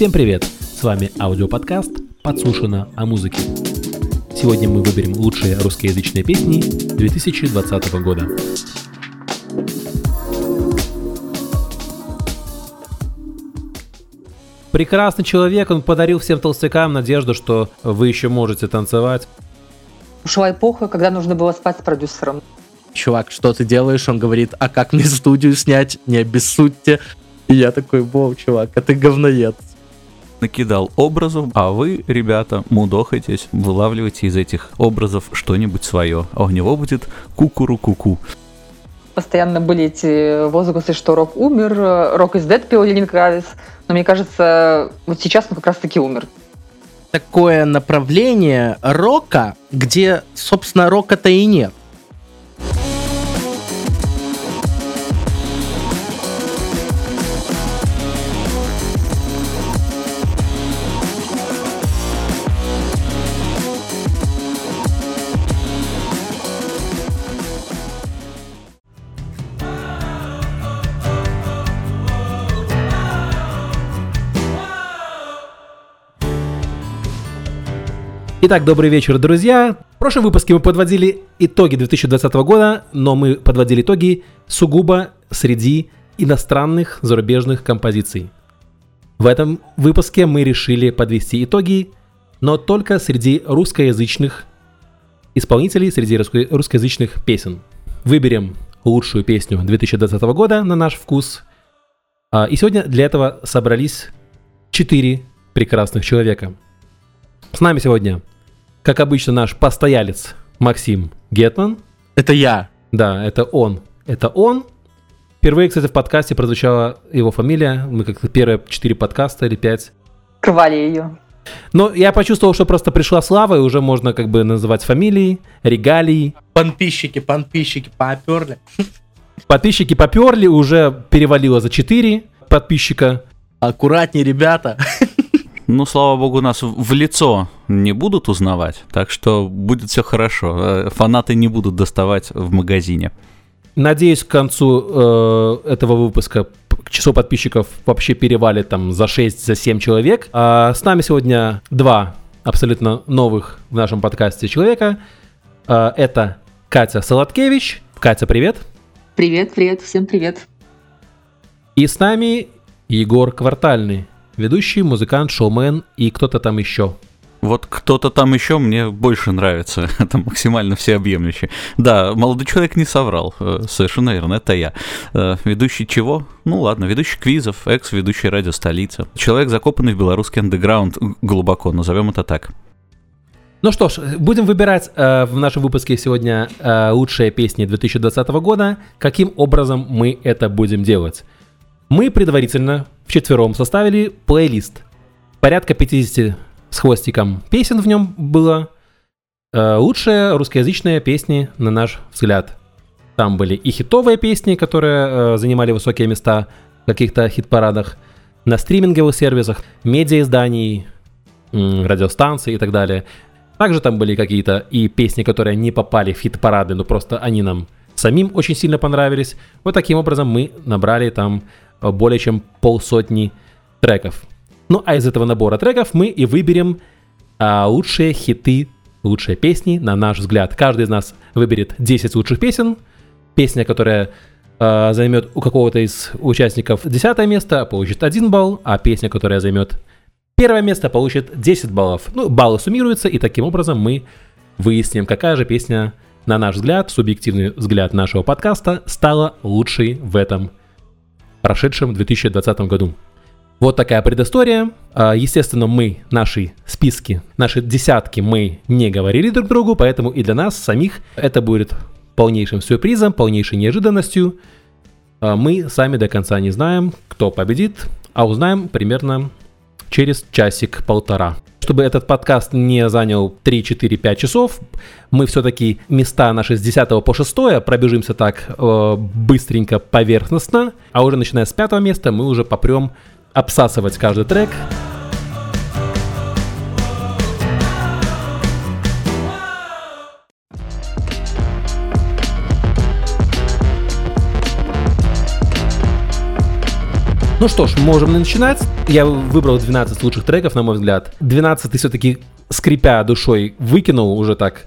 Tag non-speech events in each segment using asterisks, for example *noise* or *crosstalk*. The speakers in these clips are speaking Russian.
Всем привет! С вами аудиоподкаст «Подслушано о музыке». Сегодня мы выберем лучшие русскоязычные песни 2020 года. Прекрасный человек, он подарил всем толстякам надежду, что вы еще можете танцевать. Ушла эпоха, когда нужно было спать с продюсером. Чувак, что ты делаешь? Он говорит, а как мне студию снять? Не обессудьте. И я такой, вау, чувак, а ты говноед. Накидал образов, а вы, ребята, мудохайтесь, вылавливайте из этих образов что-нибудь свое, а у него будет кукуру-куку. Постоянно были эти возгласы, что рок умер, рок из Dead пел Ленин Кравец. Но мне кажется, вот сейчас он как раз-таки умер. Такое направление рока, где, собственно, рока-то и нет. Итак, добрый вечер, друзья. В прошлом выпуске мы подводили итоги 2020 года, но мы подводили итоги сугубо среди иностранных зарубежных композиций. В этом выпуске мы решили подвести итоги, но только среди русскоязычных исполнителей, среди русско- русскоязычных песен. Выберем лучшую песню 2020 года на наш вкус. А, И сегодня для этого собрались четыре прекрасных человека. С нами сегодня, как обычно, наш постоялец Максим Гетман. Это я. Да, это он. Это он. Впервые, кстати, в подкасте прозвучала его фамилия. Мы как-то первые четыре подкаста или пять. Крывали ее. Но я почувствовал, что просто пришла слава, и уже можно как бы называть фамилии, регалии. Подписчики, подписчики поперли. Подписчики поперли, уже перевалило за 4 подписчика. Аккуратнее, ребята. Ну, слава богу, нас в лицо не будут узнавать, так что будет все хорошо. Э, Фанаты не будут доставать в магазине. Надеюсь, к концу э, этого выпуска число подписчиков вообще перевалит там за 6, за 7 человек. А с нами сегодня два абсолютно новых в нашем подкасте человека. А, это Катя Солодкевич. Катя, привет. Привет, привет, всем привет. И с нами Егор Квартальный, ведущий, музыкант, шоумен и кто-то там еще. Вот кто-то там еще мне больше нравится. *laughs* Это максимально всеобъемлюще. Да, молодой человек не соврал. Э, Совершенно верно, это я. Э, Ведущий чего? Ну ладно, ведущий квизов, экс-ведущий радио «Столица». Человек, закопанный в белорусский андеграунд глубоко, назовем это так. Ну что ж, будем выбирать э, в нашем выпуске сегодня э, лучшие песни 2020 года. Каким образом мы это будем делать? Мы предварительно вчетвером составили плейлист. Порядка 50 с хвостиком песен в нем было. Э, лучшие русскоязычные песни, на наш взгляд. Там были и хитовые песни, которые э, занимали высокие места в каких-то хит-парадах, на стриминговых сервисах, медиаизданий, радиостанции и так далее. Также там были какие-то и песни, которые не попали в хит-парады, но просто они нам самим очень сильно понравились. Вот таким образом мы набрали там более чем полсотни треков. Ну а из этого набора треков мы и выберем а, лучшие хиты, лучшие песни, на наш взгляд. Каждый из нас выберет 10 лучших песен. Песня, которая а, займет у какого-то из участников 10 место, получит 1 балл, а песня, которая займет Первое место получит 10 баллов. Ну, баллы суммируются, и таким образом мы выясним, какая же песня, на наш взгляд, субъективный взгляд нашего подкаста, стала лучшей в этом прошедшем 2020 году. Вот такая предыстория. А, Естественно, мы, наши списки, наши десятки мы не говорили друг другу, поэтому и для нас самих это будет полнейшим сюрпризом, полнейшей неожиданностью. А, Мы сами до конца не знаем, кто победит, а узнаем примерно через часик-полтора. Чтобы этот подкаст не занял 3-4-5 часов, мы все-таки места наши с 10 по 6 пробежимся так э, быстренько, поверхностно, а уже начиная с пятого места мы уже попрем обсасывать каждый трек. Ну что ж, можем начинать. Я выбрал 12 лучших треков, на мой взгляд. 12 ты все-таки, скрипя душой, выкинул уже так.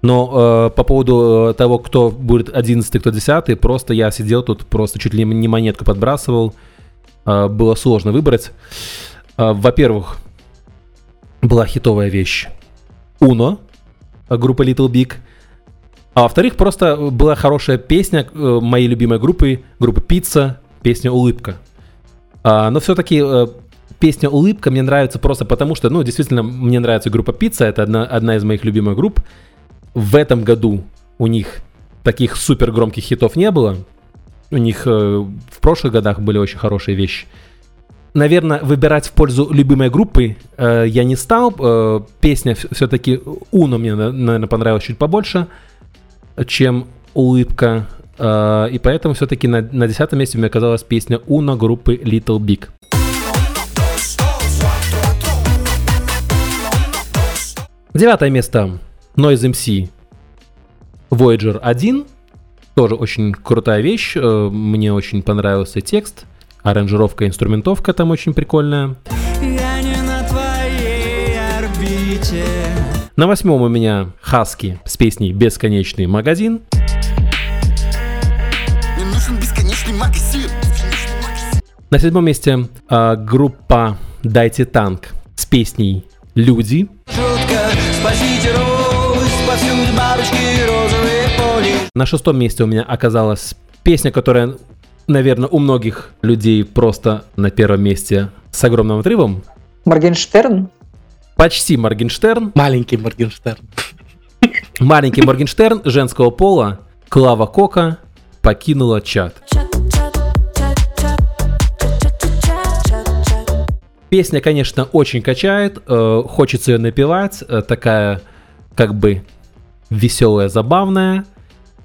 Но э, по поводу э, того, кто будет 11 кто 10 просто я сидел тут, просто чуть ли не монетку подбрасывал. Э, было сложно выбрать. Э, во-первых, была хитовая вещь. Uno, группа Little Big. А во-вторых, просто была хорошая песня э, моей любимой группы, группы Пицца, песня «Улыбка». А, но все-таки э, песня «Улыбка» мне нравится просто потому, что, ну, действительно, мне нравится группа «Пицца», это одна, одна из моих любимых групп. В этом году у них таких супер громких хитов не было. У них э, в прошлых годах были очень хорошие вещи. Наверное, выбирать в пользу любимой группы э, я не стал. Э, песня все-таки «Уно» мне, наверное, понравилась чуть побольше, чем «Улыбка». Uh, и поэтому все-таки на, на десятом месте у меня оказалась песня Уна группы Little Big. Девятое место Noise MC Voyager 1. Тоже очень крутая вещь. Uh, мне очень понравился текст. Аранжировка, инструментовка там очень прикольная. Я не на твоей орбите. На восьмом у меня Хаски с песней «Бесконечный магазин». На седьмом месте э, группа Дайте танк с песней Люди. Шутка, спасите Русь, бабочки, розовые поли. На шестом месте у меня оказалась песня, которая, наверное, у многих людей просто на первом месте с огромным отрывом. Моргенштерн? Почти Моргенштерн. Маленький Моргенштерн. Маленький Моргенштерн женского пола Клава Кока покинула чат. чат. Песня, конечно, очень качает, э, хочется ее напевать, э, такая как бы веселая, забавная.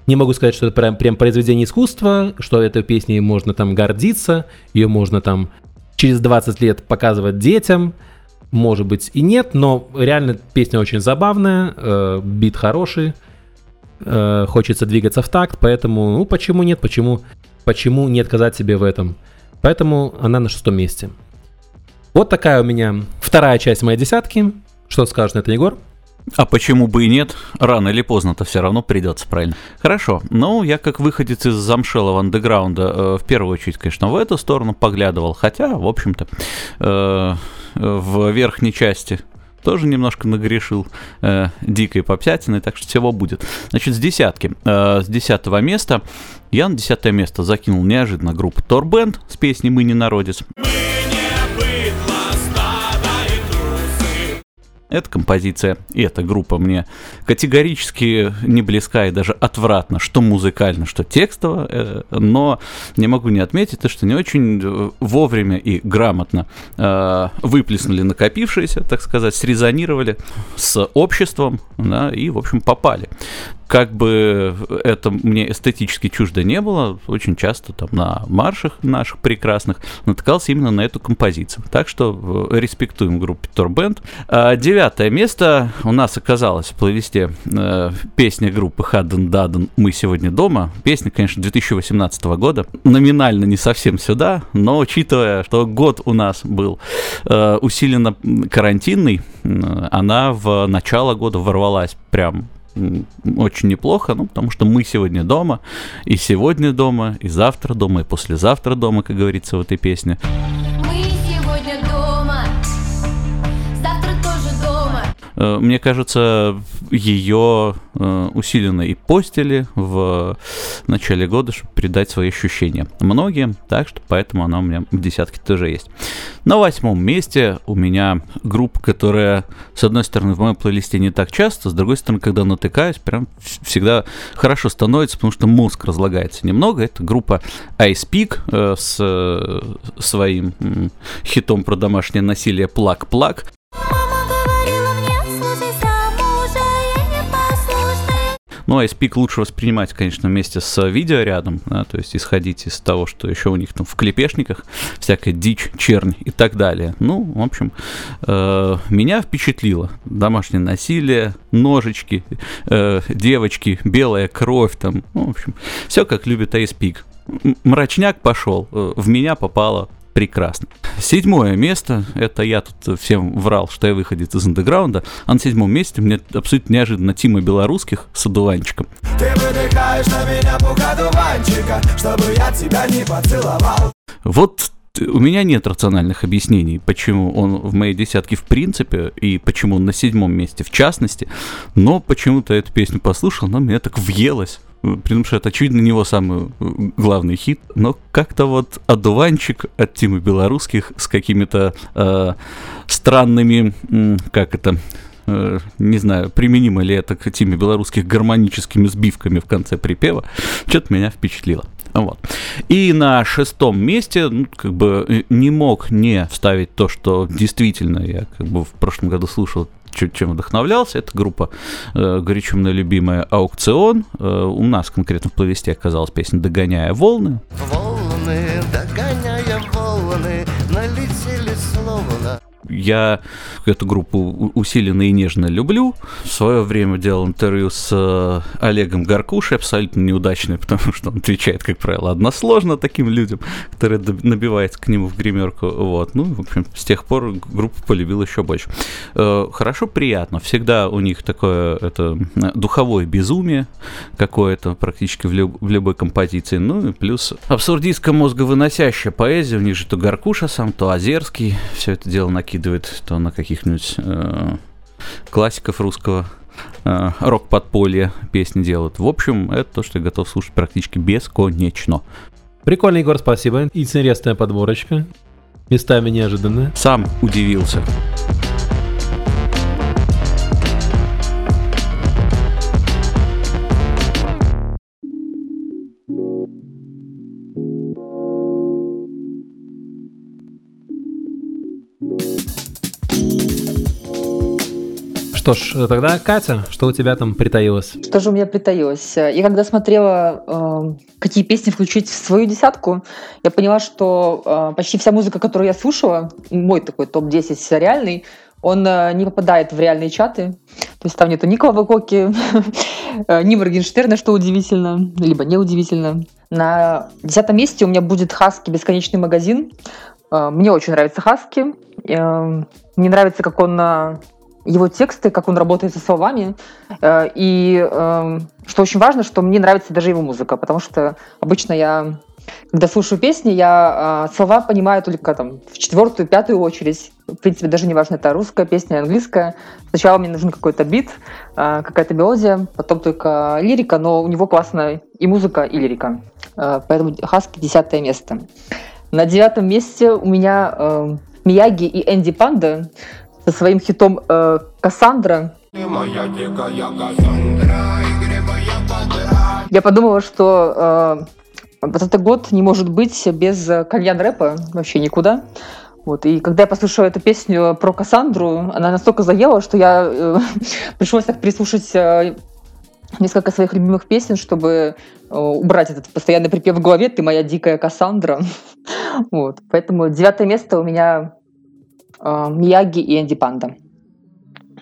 Не могу сказать, что это прям, прям произведение искусства, что этой песней можно там гордиться, ее можно там через 20 лет показывать детям, может быть и нет, но реально песня очень забавная, э, бит хороший, э, хочется двигаться в такт, поэтому, ну почему нет, почему, почему не отказать себе в этом. Поэтому она на шестом месте. Вот такая у меня вторая часть моей десятки. Что скажешь на это, Егор? А почему бы и нет? Рано или поздно-то все равно придется, правильно? Хорошо. Ну, я как выходец из замшелого андеграунда э, в первую очередь, конечно, в эту сторону поглядывал. Хотя, в общем-то, э, в верхней части тоже немножко нагрешил э, дикой попсятиной, так что всего будет. Значит, с десятки, э, с десятого места я на десятое место закинул неожиданно группу Торбенд с песней «Мы не народец». Мы Эта композиция и эта группа мне категорически не близка и даже отвратно, что музыкально, что текстово, э, но не могу не отметить, что не очень э, вовремя и грамотно э, выплеснули накопившиеся, так сказать, срезонировали с обществом да, и, в общем, попали как бы это мне эстетически чуждо не было, очень часто там на маршах наших прекрасных натыкался именно на эту композицию. Так что респектуем группе Торбенд. А девятое место у нас оказалось в плейлисте э, песня группы Хадден Даден «Мы сегодня дома». Песня, конечно, 2018 года. Номинально не совсем сюда, но учитывая, что год у нас был э, усиленно карантинный, э, она в начало года ворвалась прям очень неплохо, ну, потому что мы сегодня дома, и сегодня дома, и завтра дома, и послезавтра дома, как говорится в этой песне. Мне кажется, ее э, усиленно и постили в начале года, чтобы передать свои ощущения многим, так что поэтому она у меня в десятке тоже есть. На восьмом месте у меня группа, которая, с одной стороны, в моем плейлисте не так часто, с другой стороны, когда натыкаюсь, прям всегда хорошо становится, потому что мозг разлагается немного. Это группа Ice э, с своим хитом про домашнее насилие «Плак-плак». Ну, а ISPIC лучше воспринимать, конечно, вместе с видео рядом, да, то есть исходить из того, что еще у них там в клепешниках всякая дичь, чернь и так далее. Ну, в общем, э, меня впечатлило. Домашнее насилие, ножички, э, девочки, белая кровь там, ну, в общем, все как любит ISPIC. Мрачняк пошел, э, в меня попало прекрасно. Седьмое место, это я тут всем врал, что я выходит из андеграунда, а на седьмом месте мне абсолютно неожиданно Тима Белорусских с одуванчиком. Ты выдыхаешь на меня пух одуванчика, чтобы я тебя не поцеловал. Вот у меня нет рациональных объяснений, почему он в моей десятке в принципе и почему он на седьмом месте в частности, но почему-то эту песню послушал, но меня так въелось. Это, очевидно, не его самый э, главный хит, но как-то вот одуванчик от Тимы Белорусских с какими-то э, странными, как это, не знаю, применимо ли это к Тиме Белорусских гармоническими сбивками в конце припева, что-то меня впечатлило. Вот. И на шестом месте, ну, как бы, э, не мог не вставить то, что действительно я как бы в прошлом году слушал чем вдохновлялся. Это группа э, горячо мной любимая «Аукцион». Э, у нас конкретно в плейлисте оказалась песня «Догоняя волны». Волны, догоняя волны, налетели словно я эту группу усиленно и нежно люблю. В свое время делал интервью с э, Олегом Гаркушей, абсолютно неудачное, *laughs* потому что он отвечает, как правило, односложно таким людям, которые набиваются к нему в гримерку. Вот. Ну, в общем, с тех пор группу полюбил еще больше. Э, хорошо, приятно. Всегда у них такое это духовое безумие какое-то практически в, люб- в любой композиции. Ну и плюс абсурдистско мозговыносящая поэзия. У них же то Гаркуша сам, то Озерский. Все это дело накидывает накидывает то на каких-нибудь э, классиков русского э, рок-подполья песни делают. В общем, это то, что я готов слушать практически бесконечно. Прикольно, Егор, спасибо. Интересная подборочка. Местами неожиданная. Сам удивился. Что ж, тогда, Катя, что у тебя там притаилось? Что же у меня притаилось? Я когда смотрела, э, какие песни включить в свою десятку, я поняла, что э, почти вся музыка, которую я слушала, мой такой топ-10 реальный, он э, не попадает в реальные чаты. То есть там нету ни Клава Коки, *laughs* ни Моргенштерна, что удивительно, либо неудивительно. На десятом месте у меня будет Хаски «Бесконечный магазин». Мне очень нравится Хаски. Мне нравится, как он его тексты, как он работает со словами. Э, и эм, что очень важно, что мне нравится даже его музыка, потому что обычно я, когда слушаю песни, я э, слова понимаю только там в четвертую, пятую очередь. В принципе, даже не важно, это русская песня, английская. Сначала мне нужен какой-то бит, э, какая-то мелодия, потом только лирика, но у него классная и музыка, и лирика. Поэтому Хаски десятое место. На девятом месте у меня Мияги и Энди Панда со своим хитом э, «Кассандра». Я подумала, что э, вот этот год не может быть без кальян-рэпа вообще никуда. Вот. И когда я послушала эту песню про Кассандру, она настолько заела, что я э, *laughs* пришлось так переслушать э, несколько своих любимых песен, чтобы э, убрать этот постоянный припев в голове «Ты моя дикая Кассандра». *laughs* вот. Поэтому девятое место у меня Э, Мияги и Энди Панда.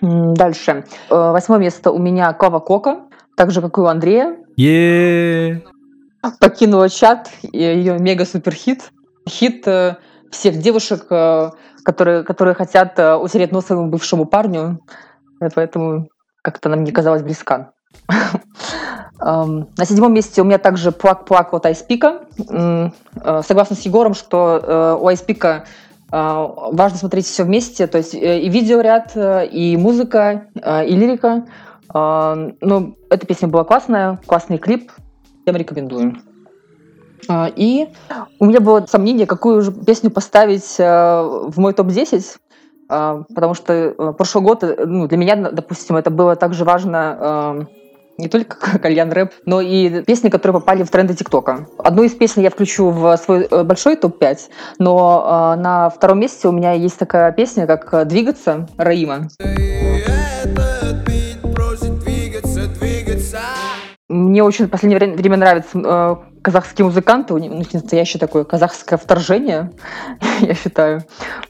Дальше. Э, восьмое место у меня Клава Кока, так же, как и у Андрея. е Покинула чат, ее мега-супер хит. Хит э, всех девушек, которые, которые хотят утереть нос своему бывшему парню. Поэтому как-то она мне казалась близка. *laughs* Эм, на седьмом месте у меня также плак-плак от IC3PEAK а. Согласна с Егором, что у IC3PEAK а важно смотреть все вместе, то есть э, и видеоряд, э, и музыка, э, и лирика. А, ну, эта песня была классная, классный клип, всем рекомендую. А, и у меня было сомнение, какую же песню поставить в мой топ-10, потому что прошлый год ну, для меня, допустим, это было также важно не только *laughs* кальян рэп, но и песни, которые попали в тренды ТикТока. Одну из песен я включу в свой э, большой топ-5, но э, на втором месте у меня есть такая песня, как «Двигаться» Раима. Мне очень в последнее время, нравятся э, казахские музыканты, у них ну, настоящее такое казахское вторжение, *laughs* я считаю.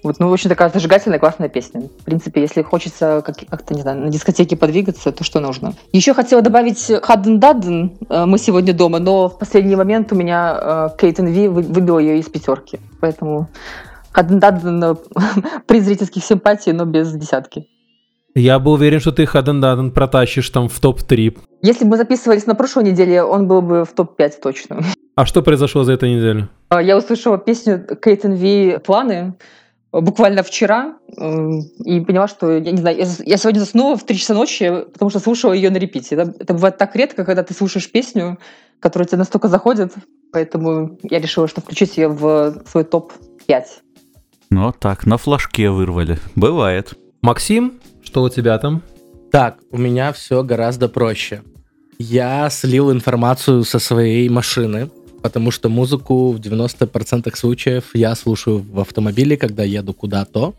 Вот, ну, очень такая зажигательная, классная песня. В принципе, если хочется как- как-то, не знаю, на дискотеке подвигаться, то что нужно? Еще хотела добавить Хадден Дадден, э, мы сегодня дома, но в последний момент у меня э, Кейтен Ви вы- выбила ее из пятерки. Поэтому Хадден Дадден э, *laughs* при зрительских симпатий, но без десятки. Я был уверен, что ты Хаден Даден протащишь там в топ-3. Если бы мы записывались на прошлой неделе, он был бы в топ-5 точно. А что произошло за эту неделю? А, Я услышала песню Кейтен Ви «Планы» буквально вчера э, и поняла, что, я не знаю, я сегодня заснула в 3 часа ночи, потому что слушала ее на репите. Это, это бывает так редко, когда ты слушаешь песню, которая тебе настолько заходит, поэтому я решила, что включить ее в свой топ-5. Ну, вот так, на флажке вырвали. Бывает. Максим, что у тебя там? Так, у меня все гораздо проще. Я слил информацию со своей машины, потому что музыку в 90% случаев я слушаю в автомобиле, когда еду куда-то.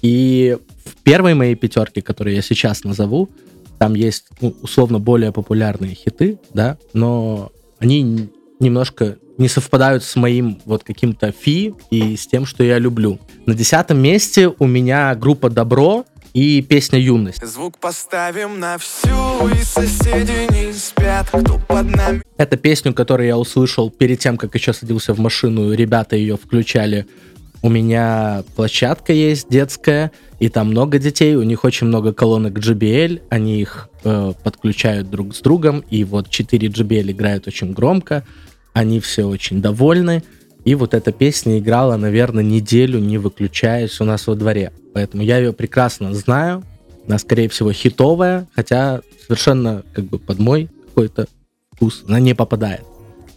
И в первой моей пятерке, которую я сейчас назову, там есть ну, условно более популярные хиты, да, но они немножко не совпадают с моим вот каким-то фи и с тем, что я люблю. На десятом месте у меня группа Добро и песня Юность. Звук поставим на всю, и соседи не спят, кто под нами. Это песню, которую я услышал перед тем, как еще садился в машину, ребята ее включали. У меня площадка есть детская, и там много детей, у них очень много колонок JBL, они их э, подключают друг с другом, и вот 4 JBL играют очень громко, они все очень довольны, и вот эта песня играла, наверное, неделю, не выключаясь у нас во дворе. Поэтому я ее прекрасно знаю, она, скорее всего, хитовая, хотя совершенно как бы под мой какой-то вкус она не попадает.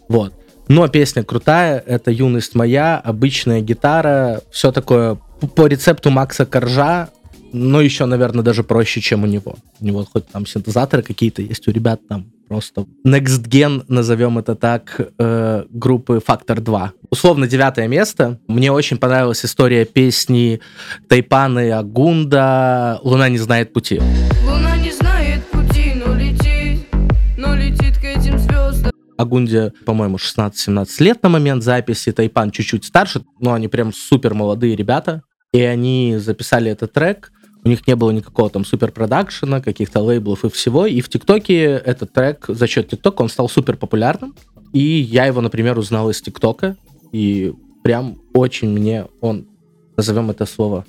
Вот. Но песня крутая, это юность моя, обычная гитара, все такое по рецепту Макса Коржа, но еще, наверное, даже проще, чем у него. У него хоть там синтезаторы какие-то есть, у ребят там просто Next Gen, назовем это так, э, группы Factor 2. Условно девятое место. Мне очень понравилась история песни Тайпана и Агунда «Луна не знает пути». Луна не знает пути, но летит, но летит к этим звездам. Агунде, по-моему, 16-17 лет на момент записи, Тайпан чуть-чуть старше, но они прям супер молодые ребята, и они записали этот трек, у них не было никакого там супер продакшена, каких-то лейблов и всего, и в ТикТоке этот трек за счет ТикТока, он стал супер популярным, и я его, например, узнал из ТикТока, и прям очень мне он, назовем это слово,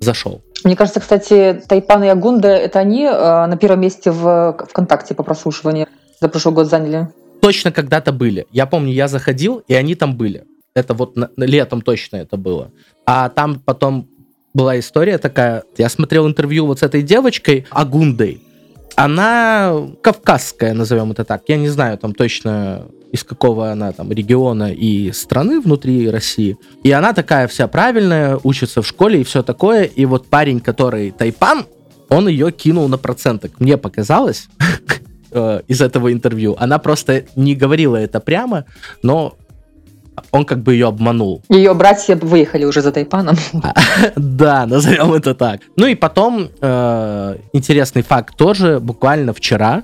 зашел. Мне кажется, кстати, Тайпан и Агунда — это они э, на первом месте в ВКонтакте по прослушиванию за прошлый год заняли. точно когда-то были. Я помню, я заходил, и они там были. Это вот на- летом точно это было. А там потом была история такая. Я смотрел интервью вот с этой девочкой, Агундой. Она кавказская, назовем это так. Я не знаю там точно из какого она там региона и страны внутри России. И она такая вся правильная, учится в школе и все такое. И вот парень, который Тайпан, он ее кинул на проценток. Мне показалось *laughs* э, из этого интервью. Она просто не говорила это прямо, но он как бы ее обманул. Ее братья выехали уже за Тайпаном. *laughs* Да, назовем это так. Ну и потом э, интересный факт тоже, буквально вчера,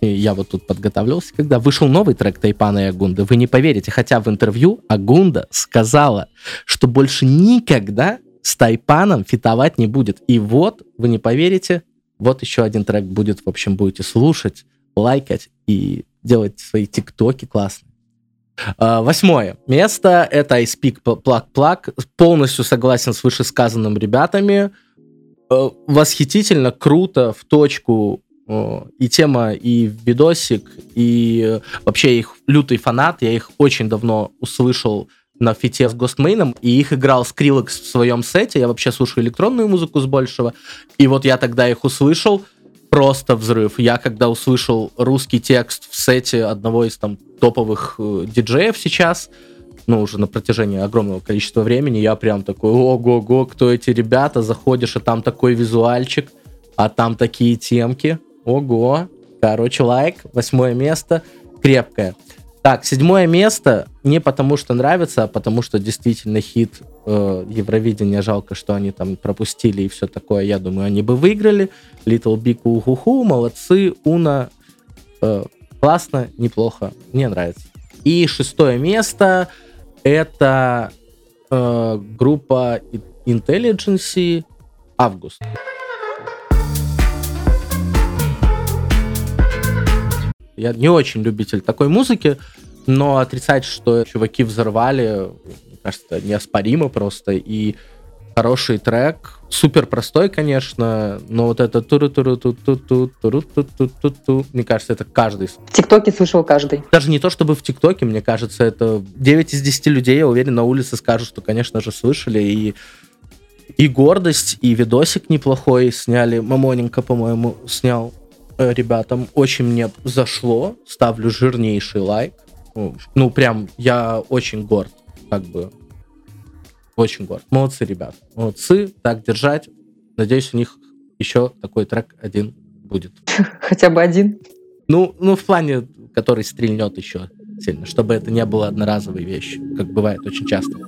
я вот тут подготавливался, когда вышел новый трек Тайпана и Агунды. Вы не поверите, хотя в интервью Агунда сказала, что больше никогда с Тайпаном фитовать не будет. И вот, вы не поверите, вот еще один трек будет, в общем, будете слушать, лайкать и делать свои тиктоки классные. А, Восьмое место это I Speak Plug Plug. Полностью согласен с вышесказанным ребятами. Э, Восхитительно, круто, в точку э, и тема, и видосик, и вообще их лютый фанат. Я их очень давно услышал на фите с Гостмейном, и их играл Skrillex в своем сете. Я вообще слушаю электронную музыку с большего. И вот я тогда их услышал, просто взрыв. Я когда услышал русский текст в сете одного из там топовых э, диджеев сейчас, ну, уже на протяжении огромного количества времени, я прям такой, ого-го, кто эти ребята, заходишь, и там такой визуальчик, а там такие темки, ого, короче, лайк, восьмое место, крепкое. Так, седьмое место не потому, что нравится, а потому, что действительно хит э, Евровидения. Жалко, что они там пропустили и все такое. Я думаю, они бы выиграли. Little Big Ухуху, молодцы. Уна, э, Классно, неплохо, мне нравится. И шестое место это э, группа Intelligence Август. Я не очень любитель такой музыки, но отрицать, что чуваки взорвали, мне кажется, неоспоримо просто. И хороший трек, супер простой, конечно, но вот это туру туру ту ту ту туру ту ту ту ту мне кажется, это каждый. В ТикТоке слышал каждый. Даже не то, чтобы в ТикТоке, мне кажется, это 9 из 10 людей, я уверен, на улице скажут, что, конечно же, слышали, и и гордость, и видосик неплохой сняли. Мамоненко, по-моему, снял ребятам. Очень мне зашло. Ставлю жирнейший лайк. Ну, прям, я очень горд. Как бы. Очень горд. Молодцы, ребят. Молодцы. Так держать. Надеюсь, у них еще такой трек один будет. *laughs* Хотя бы один. Ну, ну, в плане, который стрельнет еще сильно, чтобы это не было одноразовой вещью, как бывает очень часто.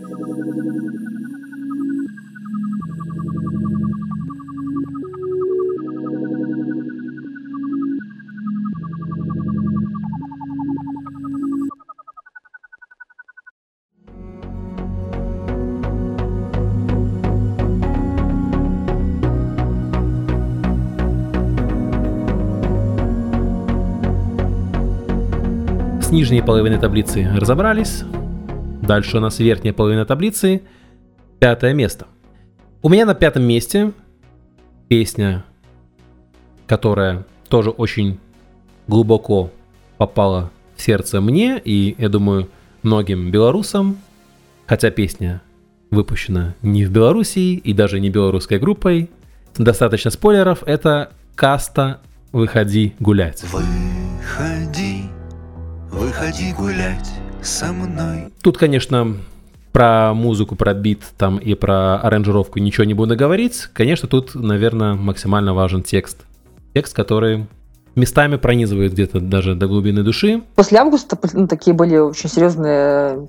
Нижней половины таблицы разобрались. Дальше у нас верхняя половина таблицы. Пятое место. У меня на пятом месте песня, которая тоже очень глубоко попала в сердце мне и, я думаю, многим белорусам. Хотя песня выпущена не в Белоруссии и даже не белорусской группой. Достаточно спойлеров. Это «Каста. Выходи гулять». Выходи, выходи гулять со мной. Тут, конечно, про музыку, про бит там и про аранжировку ничего не буду говорить. Конечно, тут, наверное, максимально важен текст. Текст, который местами пронизывает где-то даже до глубины души. После августа ну, такие были очень серьезные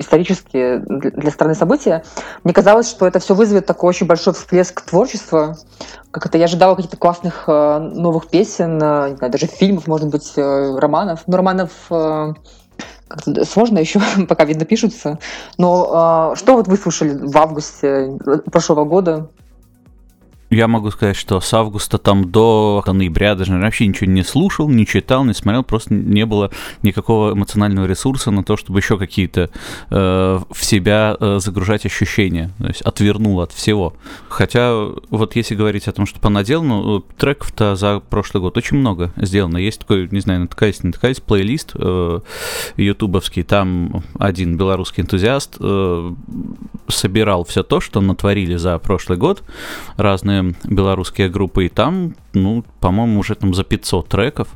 исторические для страны события. Мне казалось, что это все вызовет такой очень большой всплеск творчества. Как это я ожидала каких-то классных э, новых песен, э, не знаю, даже фильмов, может быть, э, романов. Но романов э, как-то сложно еще, *laughs* пока видно пишутся. Но что вот вы слушали в августе прошлого года? Я могу сказать, что с августа там до ноября даже вообще ничего не слушал, не читал, не смотрел, просто не было никакого эмоционального ресурса на то, чтобы еще какие-то э, в себя э, загружать ощущения, то есть отвернул от всего. Хотя вот если говорить о том, что понаделано, э, треков-то за прошлый год очень много сделано. Есть такой, не знаю, натыкаясь, натыкаясь, плейлист э, ютубовский, там один белорусский энтузиаст э, собирал все то, что натворили за прошлый год, разные белорусские группы, и там, ну, по-моему, уже там за 500 треков.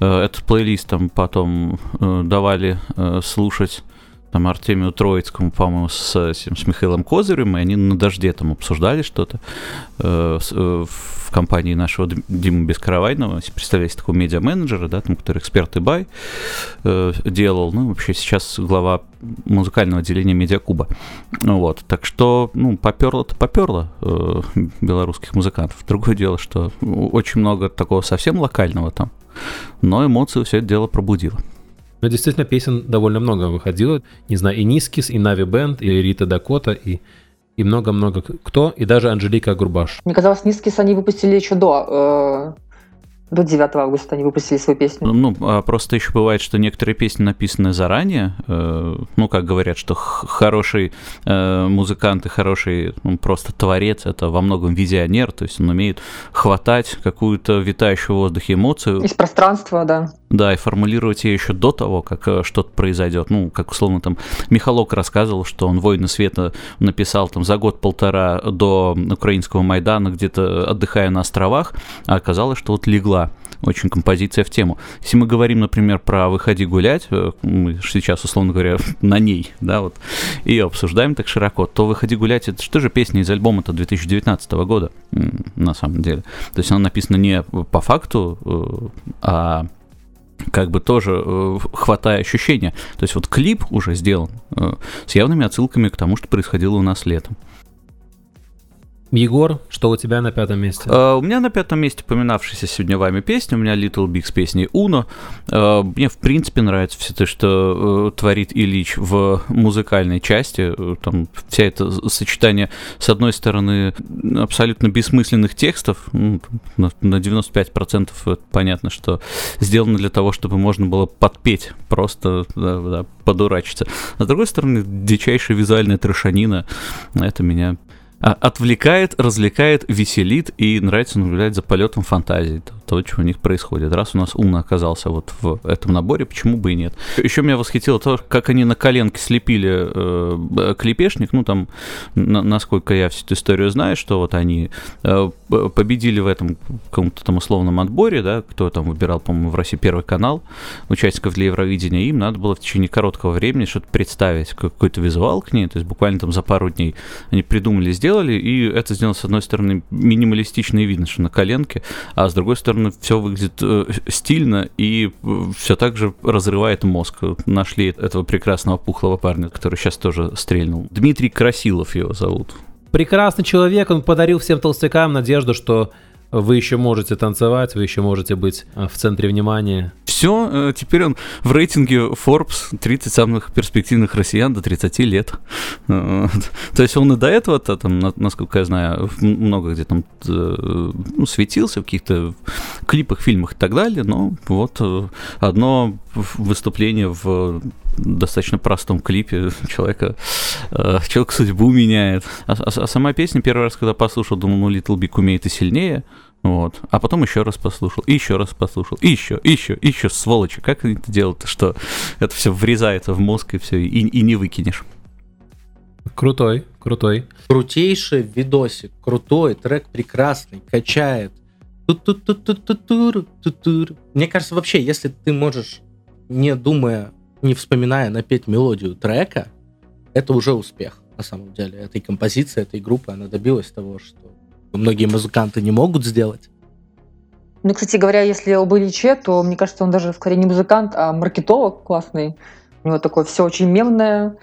Э, Этот плейлист там потом э, давали э, слушать там Артемию Троицкому, по-моему, с, с Михаилом Козырем, и они на дожде там обсуждали что-то э, э, в компании нашего Димы Бескаравайного, если представляете такого медиа-менеджера, да, там, который эксперт бай э, делал, ну, вообще сейчас глава музыкального отделения Медиакуба. Ну Вот, так что, ну, поперло-то поперло белорусских музыкантов. Другое дело, что очень много такого совсем локального там, но эмоции все это дело пробудило. Но действительно песен довольно много выходило. Не знаю, и Nizkiz, и Naviband, и Рита Дакота, и и много-много кто, и даже Анжелика Агурбаш. Мне казалось, Nizkiz они выпустили еще до, э, до 9 августа они выпустили свою песню. Ну, а просто еще бывает, что некоторые песни написаны заранее. э, ну, как говорят, что хороший э, музыкант и хороший ну, просто творец это во многом визионер, то есть он умеет хватать какую-то витающую в воздухе эмоцию, Из пространства, да. Да, и формулировать ее еще до того, как э, что-то произойдет. Ну, как условно там Михалок рассказывал, что он «Войны света» написал там за год-полтора до украинского Майдана, где-то отдыхая на островах, а оказалось, что вот легла очень композиция в тему. Если мы говорим, например, про «Выходи гулять», э, мы сейчас, условно говоря, *laughs* на ней, да, вот, ее обсуждаем так широко, то «Выходи гулять» — это что же песня из альбома-то 2019 года, на самом деле. То есть она написана не по факту, э, а как бы тоже э, хватая ощущения. То есть вот клип уже сделан э, с явными отсылками к тому, что происходило у нас летом. Егор, что у тебя на пятом месте? Э, У меня на пятом месте поминавшаяся сегодня вами песня. У меня Little Big с песней Uno. Э, Мне, в принципе, нравится все то, что э, творит Ильич в музыкальной части. Там вся это сочетание, с одной стороны, абсолютно бессмысленных текстов. ну, на на 95% это понятно, что сделано для того, чтобы можно было подпеть, просто да, да, подурачиться. А с другой стороны, дичайшая визуальная трешанина. Это меня отвлекает, развлекает, веселит и нравится наблюдать за полетом фантазии, того, что у них происходит. Раз у нас Уна оказался вот в этом наборе, почему бы и нет. Еще меня восхитило то, как они на коленке слепили э, клепешник, ну там, на- насколько я всю эту историю знаю, что вот они э, победили в этом каком-то там условном отборе, да, кто там выбирал, по-моему, в России Первый канал, участников для Евровидения, им надо было в течение короткого времени что-то представить, какой-то визуал к ней, то есть буквально там за пару дней они придумали, сделали, и это сделано, с одной стороны, минималистично и видно, что на коленке, а с другой стороны, все выглядит э, стильно и все так же разрывает мозг. Нашли этого прекрасного пухлого парня, который сейчас тоже стрельнул. Дмитрий Красилов его зовут. Прекрасный человек, он подарил всем толстякам надежду, что вы еще можете танцевать, вы еще можете быть э, в центре внимания. Все, теперь он в рейтинге Forbes 30 самых перспективных россиян до 30 лет. Э, *laughs* То есть он и до этого-то, там, на- насколько я знаю, много где там э, ну, светился в каких-то клипах, фильмах и так далее, но вот э, одно выступление в достаточно простом клипе человека, э, человек судьбу меняет. А, а- а сама песня первый раз, когда послушал, думал, ну, Little Big умеет и сильнее, вот. А потом еще раз послушал, и еще раз послушал, и еще, и еще, и еще, сволочи. Как они это делают, что это все врезается в мозг и все, и, и не выкинешь. Крутой, крутой. Крутейший видосик, крутой, трек прекрасный, качает. Мне кажется, вообще, если ты можешь, не думая, не вспоминая, напеть мелодию трека, это уже успех, на самом деле. Этой композиции, этой группы, она добилась того, что многие музыканты не могут сделать. Ну, кстати говоря, если об Ильиче, то мне кажется, он даже скорее не музыкант, а маркетолог классный. У него такое все очень мемное.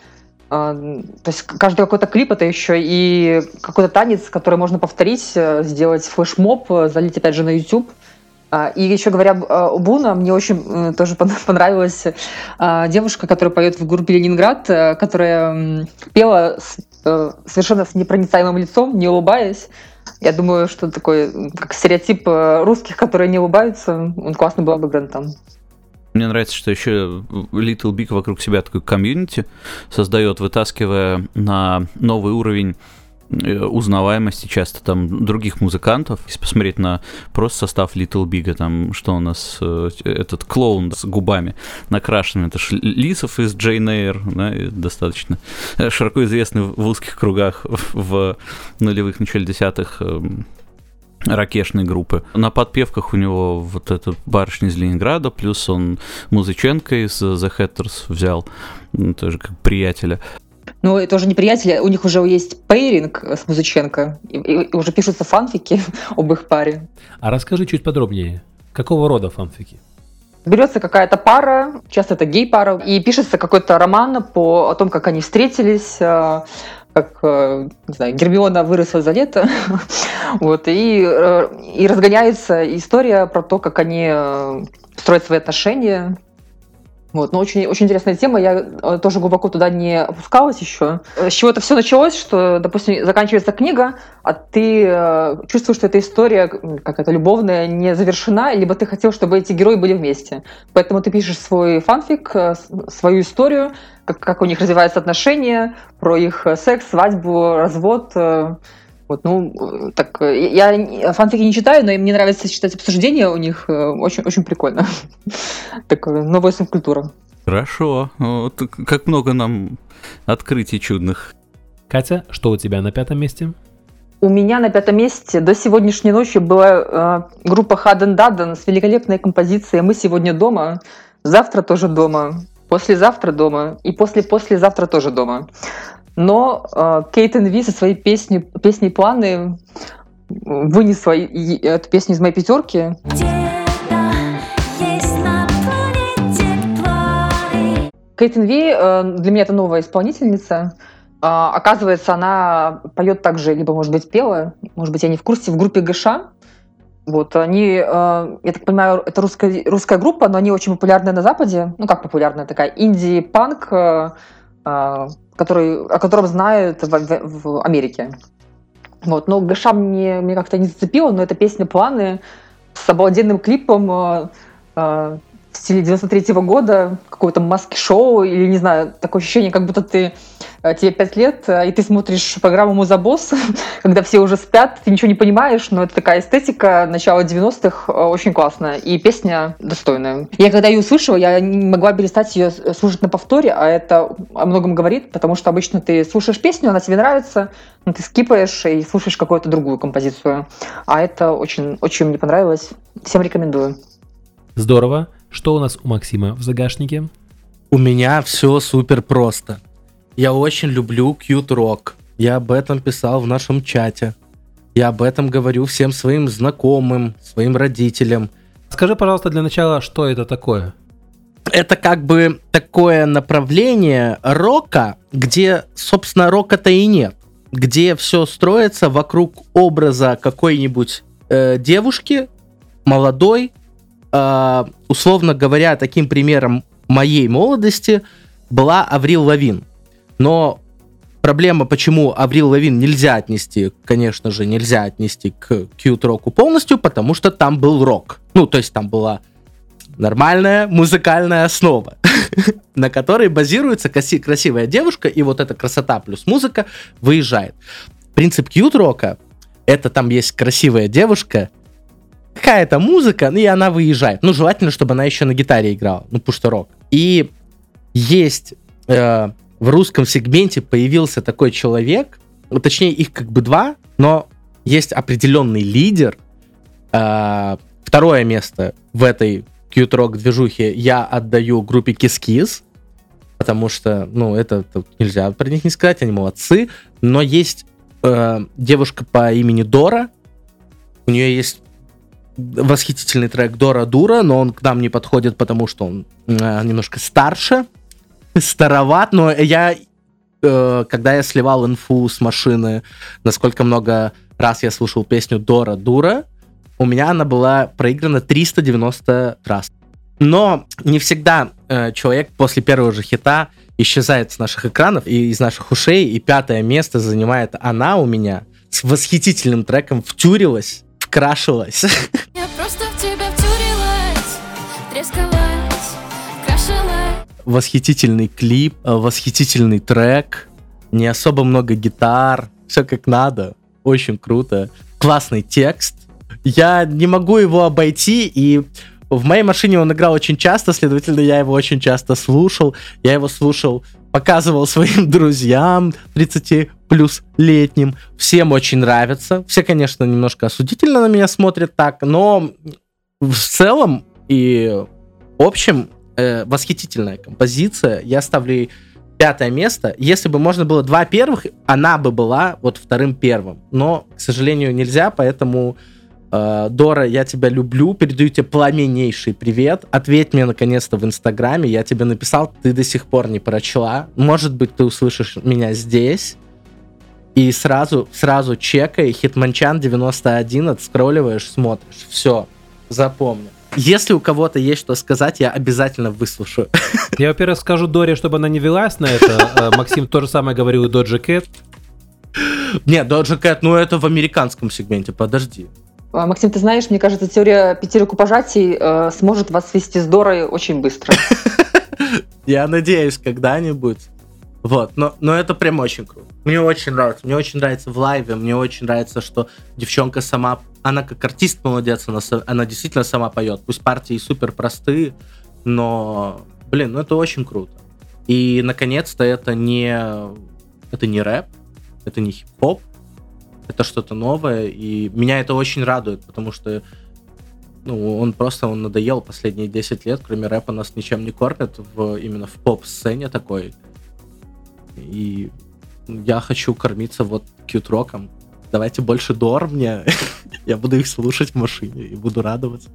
А, То есть каждый какой-то клип это еще и какой-то танец, который можно повторить, э, сделать флешмоб, э, залить опять же на YouTube. А, И еще говоря об- об Уна, мне очень э, тоже пон- *laughs* понравилась а, девушка, которая поет в группе Ленинград, э, которая пела э, совершенно с непроницаемым лицом, не улыбаясь. Я думаю, что такой, как стереотип э, русских, которые не улыбаются, он классно был обыгран там. Мне нравится, что еще Little Big вокруг себя такой комьюнити создает, вытаскивая на новый уровень узнаваемости часто там других музыкантов. Если посмотреть на просто состав Little Big, там что у нас э, этот клоун с губами накрашенными, это ж Лисов из Джейн Эйр, да, достаточно э, широко известный в узких кругах в нулевых, начале десятых эм, ракешной группы. На подпевках у него вот эта барышня из Ленинграда, плюс он Музыченко из The Hatters взял, тоже как приятеля. Ну, это уже не приятели, у них уже есть пейринг с Музыченко, и, и уже пишутся фанфики *laughs* об их паре. А расскажи чуть подробнее, какого рода фанфики? Берется какая-то пара, часто это гей-пара, и пишется какой-то роман по, о том, как они встретились, э, как, э, не знаю, Гермиона выросла за лето, *laughs* вот, и, э, и разгоняется история про то, как они строят свои отношения, вот, но очень, очень интересная тема, я э, тоже глубоко туда не опускалась еще. С чего это все началось, что, допустим, заканчивается книга, а ты э, чувствуешь, что эта история, какая-то любовная, не завершена, либо ты хотел, чтобы эти герои были вместе. Поэтому ты пишешь свой фанфик, э, свою историю, как, как у них развиваются отношения, про их э, секс, свадьбу, развод. э, Вот, ну, э, так, э, я фанфики не читаю, но мне нравится читать обсуждения у них, э, очень, очень прикольно. Такая новая субкультура. Хорошо. Вот как много нам открытий чудных. Катя, что у тебя на пятом месте? У меня на пятом месте до сегодняшней ночи была э, группа Хаден Даден с великолепной композицией «Мы сегодня дома», «Завтра тоже дома», «Послезавтра дома» и «После-послезавтра тоже дома». Но э, Кейтен Ви со своей песней, песней «Планы» вынесла и- и эту песню из моей пятерки. Где-то есть на планете планы. Кейтен Ви э, для меня это новая исполнительница. А, оказывается, она поет также, либо, может быть, пела, может быть, я не в курсе, в группе ГШ. Вот, они, э, я так понимаю, это русская, русская группа, но они очень популярны на Западе. Ну, как популярная такая, инди-панк, э, э, который, о котором знают в, в- в Америке. Вот, но ГШ мне, мне как-то не зацепило, но эта песня «Планы» с обалденным клипом э, в стиле 93 года, какое-то маски-шоу, или, не знаю, такое ощущение, как будто ты, э, тебе 5 лет, э, и ты смотришь программу «Музабосс», *laughs* когда все уже спят, ты ничего не понимаешь, но это такая эстетика начала 90-х, э, очень классная, и песня достойная. Я когда ее услышала, я не могла перестать ее слушать на повторе, а это о многом говорит, потому что обычно ты слушаешь песню, она тебе нравится, но ты скипаешь и слушаешь какую-то другую композицию. А это очень, очень мне понравилось. Всем рекомендую. Здорово. Что у нас у Максима в загашнике? У меня все супер просто. Я очень люблю Cute Rock. Я об этом писал в нашем чате. Я об этом говорю всем своим знакомым, своим родителям. Скажи, пожалуйста, для начала, что это такое? Это как бы такое направление рока, где, собственно, рока-то и нет. Где все строится вокруг образа какой-нибудь э, девушки, молодой. Э, условно говоря, таким примером моей молодости была Аврил Лавин. Но проблема, почему Аврил Лавин нельзя отнести, конечно же, нельзя отнести к кьют-року полностью, потому что там был рок. Ну, то есть там была нормальная музыкальная основа, *laughs* на которой базируется краси- красивая девушка, и вот эта красота плюс музыка выезжает. Принцип кьют-рока — это там есть красивая девушка, какая-то музыка, ну и она выезжает. Ну, желательно, чтобы она еще на гитаре играла, ну, потому что рок. И есть э, в русском сегменте появился такой человек, ну, точнее, их как бы два, но есть определенный лидер. Э, второе место в этой кьют-рок движухе я отдаю группе Kiss потому что, ну, это нельзя про них не сказать, они молодцы. Но есть э, девушка по имени Дора, у нее есть восхитительный трек Дора Дура, но он к нам не подходит, потому что он э, немножко старше, староват, но я, э, когда я сливал инфу с машины, насколько много раз я слушал песню Дора Дура, у меня она была проиграна 390 раз. Но не всегда э, человек после первого же хита исчезает с наших экранов и из наших ушей, и пятое место занимает она у меня с восхитительным треком «Втюрилась», «Вкрашилась». *laughs* Я просто в тебя втюрилась, трескалась, крашилась. восхитительный клип, э, восхитительный трек, не особо много гитар, все как надо, очень круто, классный текст. Я не могу его обойти, и в моей машине он играл очень часто, следовательно, я его очень часто слушал. Я его слушал, показывал *laughs* своим друзьям 30 плюс летним. Всем очень нравится. Все, конечно, немножко осудительно на меня смотрят так, но в целом и в общем э, восхитительная композиция. Я ставлю ей пятое место. Если бы можно было два первых, она бы была вот вторым первым. Но, к сожалению, нельзя, поэтому э, Дора, я тебя люблю, передаю тебе пламеннейший привет. Ответь мне наконец-то в Инстаграме. Я тебе написал, ты до сих пор не прочла. Может быть, ты услышишь меня здесь. И сразу, сразу чекай, Хитманчан 91, отскролливаешь, смотришь. Все, запомни. Если у кого-то есть что сказать, я обязательно выслушаю. *laughs* Я, во-первых, скажу Доре, чтобы она не велась на это. Э, Максим то же самое говорил и Доджи Кэт. Нет, Doja Cat, ну это в американском сегменте, подожди. А, Максим, ты знаешь, мне кажется, теория пяти рукопожатий э, сможет вас свести с Дорой очень быстро. *laughs* Я надеюсь, когда-нибудь. Вот, но, но это прям очень круто. Мне очень нравится. Мне очень нравится в лайве. Мне очень нравится, что девчонка сама... Она как артист молодец, она, она действительно сама поет. Пусть партии супер простые, но, блин, ну это очень круто. И, наконец-то, это не... Это не рэп, это не хип-хоп, это что-то новое, и меня это очень радует, потому что ну, он просто он надоел последние 10 лет, кроме рэпа нас ничем не кормят в, именно в поп-сцене такой. И я хочу кормиться вот кьют-роком. Давайте больше дор мне. *laughs* я буду их слушать в машине и буду радоваться.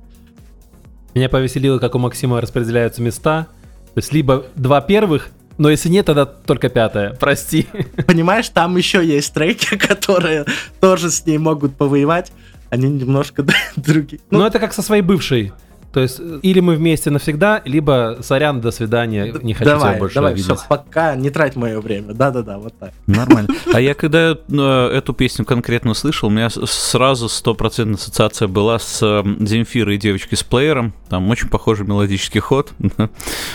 Меня повеселило, как у Максима распределяются места. То есть либо два первых, Но если нет, тогда только пятая. Прости. *laughs* Понимаешь, там еще есть треки, *laughs* которые тоже с ней могут повоевать. Они немножко другие. Ну, это как со своей бывшей. То есть, э, или мы вместе навсегда, либо сорян, до свидания, не хочу давай, тебя больше давай, видеть. все, пока, не трать мое время. Да-да-да, вот так. Нормально. А я когда э, эту песню конкретно слышал, у меня сразу стопроцентная ассоциация была с э, Земфирой и девочкой с плеером. Там очень похожий мелодический ход. *laughs*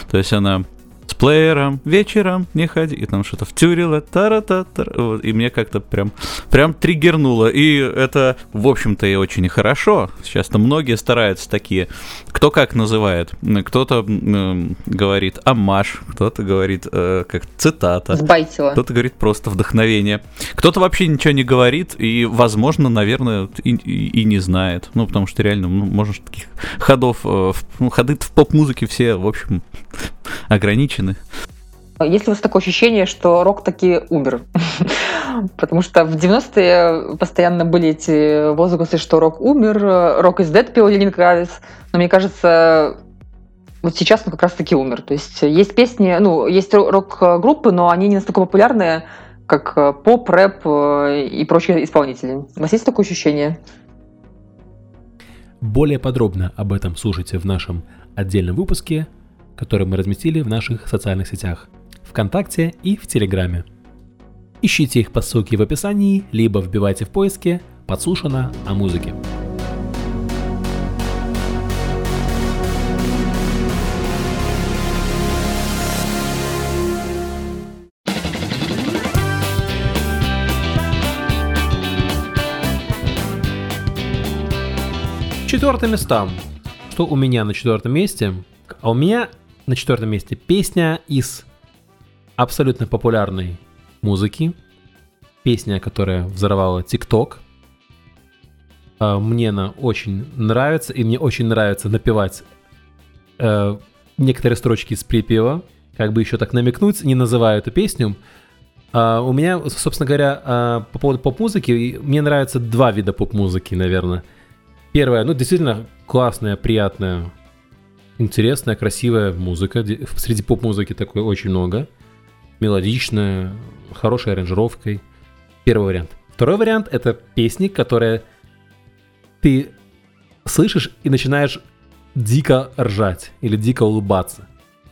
То есть она плеером вечером не ходи, и там что-то втюрила, тара та вот, и мне как-то прям, прям триггернуло, и это, в общем-то, и очень хорошо. Сейчас-то многие стараются такие, кто как называет, кто-то м, говорит амаш, кто-то говорит э, как цитата, Сбайтила. кто-то говорит просто вдохновение. Кто-то вообще ничего не говорит и, возможно, наверное, и, и- и не знает. Ну, потому что реально, ну, можно таких ходов, э, ну, ходы в поп-музыке все, в общем, ограничены. Есть ли у вас такое ощущение, что рок таки умер? *laughs* Потому что в 90-е постоянно были эти возгласы, что рок умер, рок из dead пел Ленин Кравец. Но мне кажется, вот сейчас он как раз-таки умер. То есть есть песни, ну, есть ро- рок-группы, но они не настолько популярные, как э, поп, рэп э, и прочие исполнители. У вас есть такое ощущение? Более подробно об этом слушайте в нашем отдельном выпуске, который мы разместили в наших социальных сетях ВКонтакте и в Телеграме. Ищите их по ссылке в описании, либо вбивайте в поиске «Подслушано о музыке». Четвертым местам. Что у меня на четвертом месте? А у меня на четвертом месте песня из абсолютно популярной музыки. Песня, которая взорвала ТикТок. А, Мне она очень нравится, и мне очень нравится напевать э, некоторые строчки из припева. Как бы еще так намекнуть, не называю эту песню. А, у меня, собственно говоря, а, по поводу поп-музыки, мне нравятся два вида поп-музыки, наверное. Первое, ну, действительно классная, приятная, интересная, красивая музыка. Среди поп-музыки такой очень много. Мелодичная, хорошей аранжировкой. Первый вариант. Второй вариант — это песни, которые ты слышишь и начинаешь дико ржать или дико улыбаться.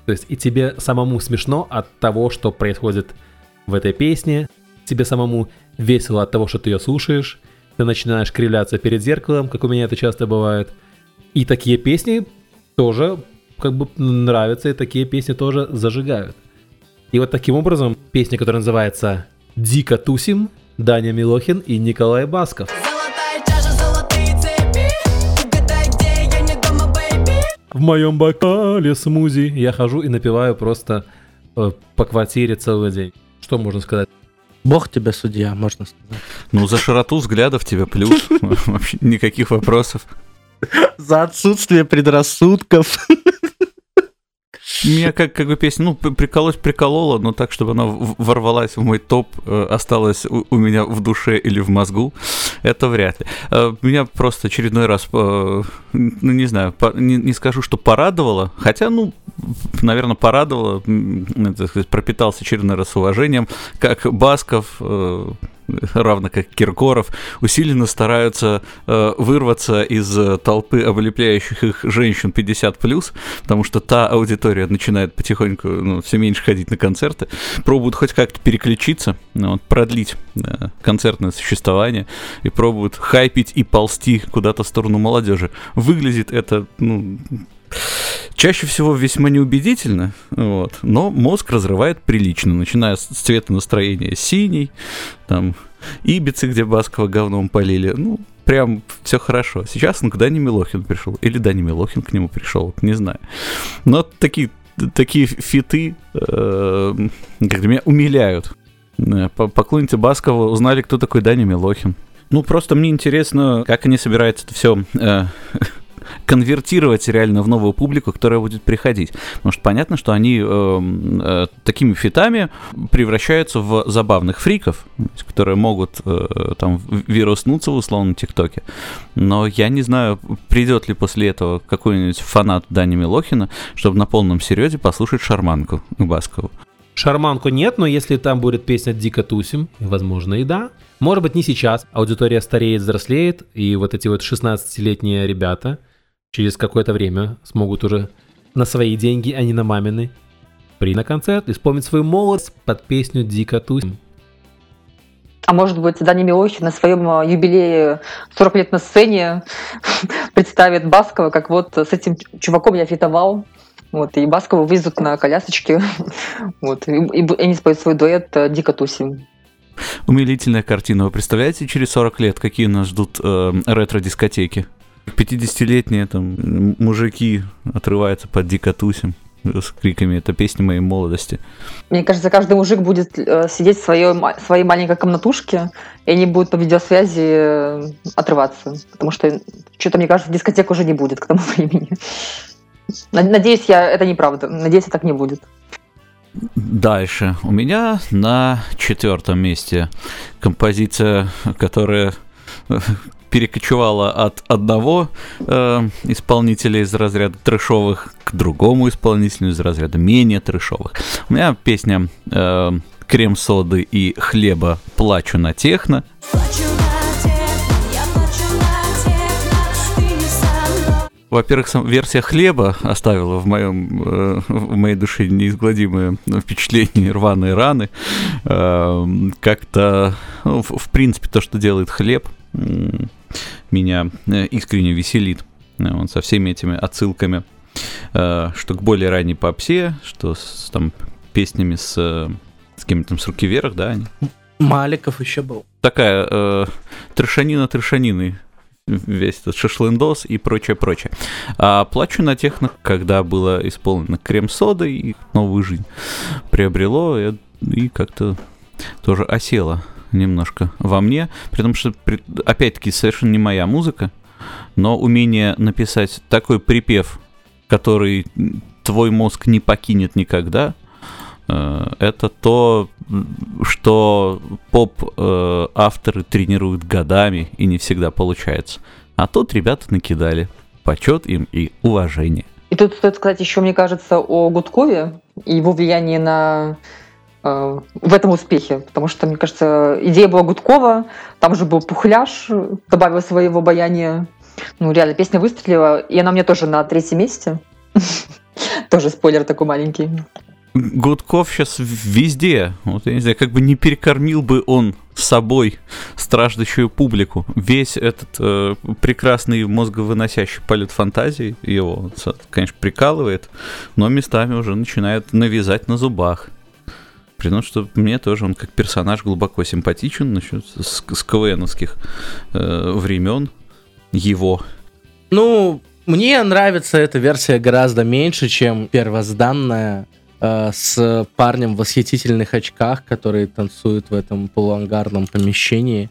То есть и тебе самому смешно от того, что происходит в этой песне, тебе самому весело от того, что ты ее слушаешь, ты начинаешь кривляться перед зеркалом, как у меня это часто бывает. И такие песни тоже как бы нравятся, и такие песни тоже зажигают. И вот таким образом песня, которая называется «Дико тусим», Даня Милохин и Николай Басков. Золотая чаша, золотые цепи Угадай, где я не дома, бэйби В моем бокале смузи я хожу и напиваю просто э, по квартире целый день. Что можно сказать? Бог тебе судья, можно сказать. Ну, за широту взглядов тебе плюс. *laughs* Вообще никаких вопросов. За отсутствие предрассудков. Меня как, как бы песня, ну, приколоть приколола, но так, чтобы она ворвалась в мой топ, э, осталась у, у меня в душе или в мозгу, это вряд ли. Э, Меня просто очередной раз, э, ну, не знаю, не, не скажу, что порадовало, хотя, ну, наверное, порадовало, э, так сказать, пропитался очередной раз уважением, как Басков, *laughs* равно как Киркоров, усиленно стараются э, вырваться из э, толпы облепляющих их женщин 50+, потому что та аудитория начинает потихоньку ну, все меньше ходить на концерты, пробуют хоть как-то переключиться, ну, вот, продлить э, концертное существование и пробуют хайпить и ползти куда-то в сторону молодежи. Выглядит это, ну, Чаще всего весьма неубедительно, вот, но мозг разрывает прилично, начиная с цвета настроения синий, там, Ибицы, где Баскова говном полили, ну, прям все хорошо. Сейчас он к Дане Милохин пришел, или Дани Милохин к нему пришел, не знаю. Но такие, такие фиты э, как меня умиляют. Э, по- Поклонники Баскова узнали, кто такой Даня Милохин. Ну, просто мне интересно, как они собираются это все *laughs* конвертировать реально в новую публику, которая будет приходить. Потому что понятно, что они эм, э, такими фитами превращаются в забавных фриков, которые могут э, там вируснуться в условном ТикТоке. Но я не знаю, придет ли после этого какой-нибудь фанат Дани Милохина, чтобы на полном серьезе послушать шарманку Баскову. Шарманку нет, но если там будет песня «Дико тусим», возможно и да. Может быть не сейчас, аудитория стареет, взрослеет, и вот эти вот 16-летние ребята через какое-то время смогут уже на свои деньги, а не на мамины, при на концерт исполнить свою молодость под песню «Дико тусим». А может быть, Дани Милохин на своем э, юбилее 40 лет на сцене *laughs* представит Баскова, как вот с этим чуваком я фитовал. Вот, и Баскова вывезут на колясочке. *laughs* Вот, и, и и они споют свой дуэт э, «Дико тусим». Умилительная картина. Вы представляете, через 40 лет какие нас ждут э, ретро-дискотеки? 50-летние там мужики отрываются под дико тусим с криками «Это песня моей молодости». Мне кажется, каждый мужик будет э, сидеть в своей, своей маленькой комнатушке, и они будут по видеосвязи э, отрываться. Потому что что-то, мне кажется, дискотек уже не будет к тому *laughs* времени. Над- Надеюсь, я это неправда. Надеюсь, так не будет. Дальше. У меня на четвертом месте композиция, которая *laughs* перекочевала от одного э, исполнителя из разряда трэшовых к другому исполнителю из разряда менее трэшовых. У меня песня э, «Крем соды и хлеба плачу на техно». Плачу. Во-первых, версия хлеба оставила в моем э, в моей душе неизгладимое впечатление рваные раны. Э, как-то, ну, в, в принципе, то, что делает хлеб, меня э, искренне веселит. Э, Он со всеми этими отсылками, э, что к более ранней попсе, что с там песнями с э, с кем-то там с руки вверх, да, они Маликов еще был. такая э, трешанина трешанины весь этот шашлындос и прочее, прочее. А плачу на техно, когда было исполнено крем-сода и новую жизнь приобрело и, и как-то тоже осело немножко во мне, при том, что, опять-таки, совершенно не моя музыка, но умение написать такой припев, который твой мозг не покинет никогда, э, это то, что поп-авторы тренируют годами и не всегда получается. А тут ребята накидали. Почет им и уважение. И тут стоит сказать еще, мне кажется, о Гудкове и его влиянии на э, в этом успехе. Потому что, мне кажется, идея была Гудкова, там же был Пухляш, э, добавил своего обаяния. Ну, реально, песня выстрелила, и она мне тоже на третьем месте. *laughs* Тоже спойлер такой маленький. Гудков сейчас везде. Вот я не знаю, как бы не перекормил бы он собой страждущую публику. Весь этот э, прекрасный мозговыносящий полет фантазии его, конечно, прикалывает, но местами уже начинает навязать на зубах. При том, что мне тоже он как персонаж глубоко симпатичен, насчет с, с КВНовских э, времен его. Ну, мне нравится эта версия гораздо меньше, чем первозданная э, с парнем в восхитительных очках, который танцует в этом полуангарном помещении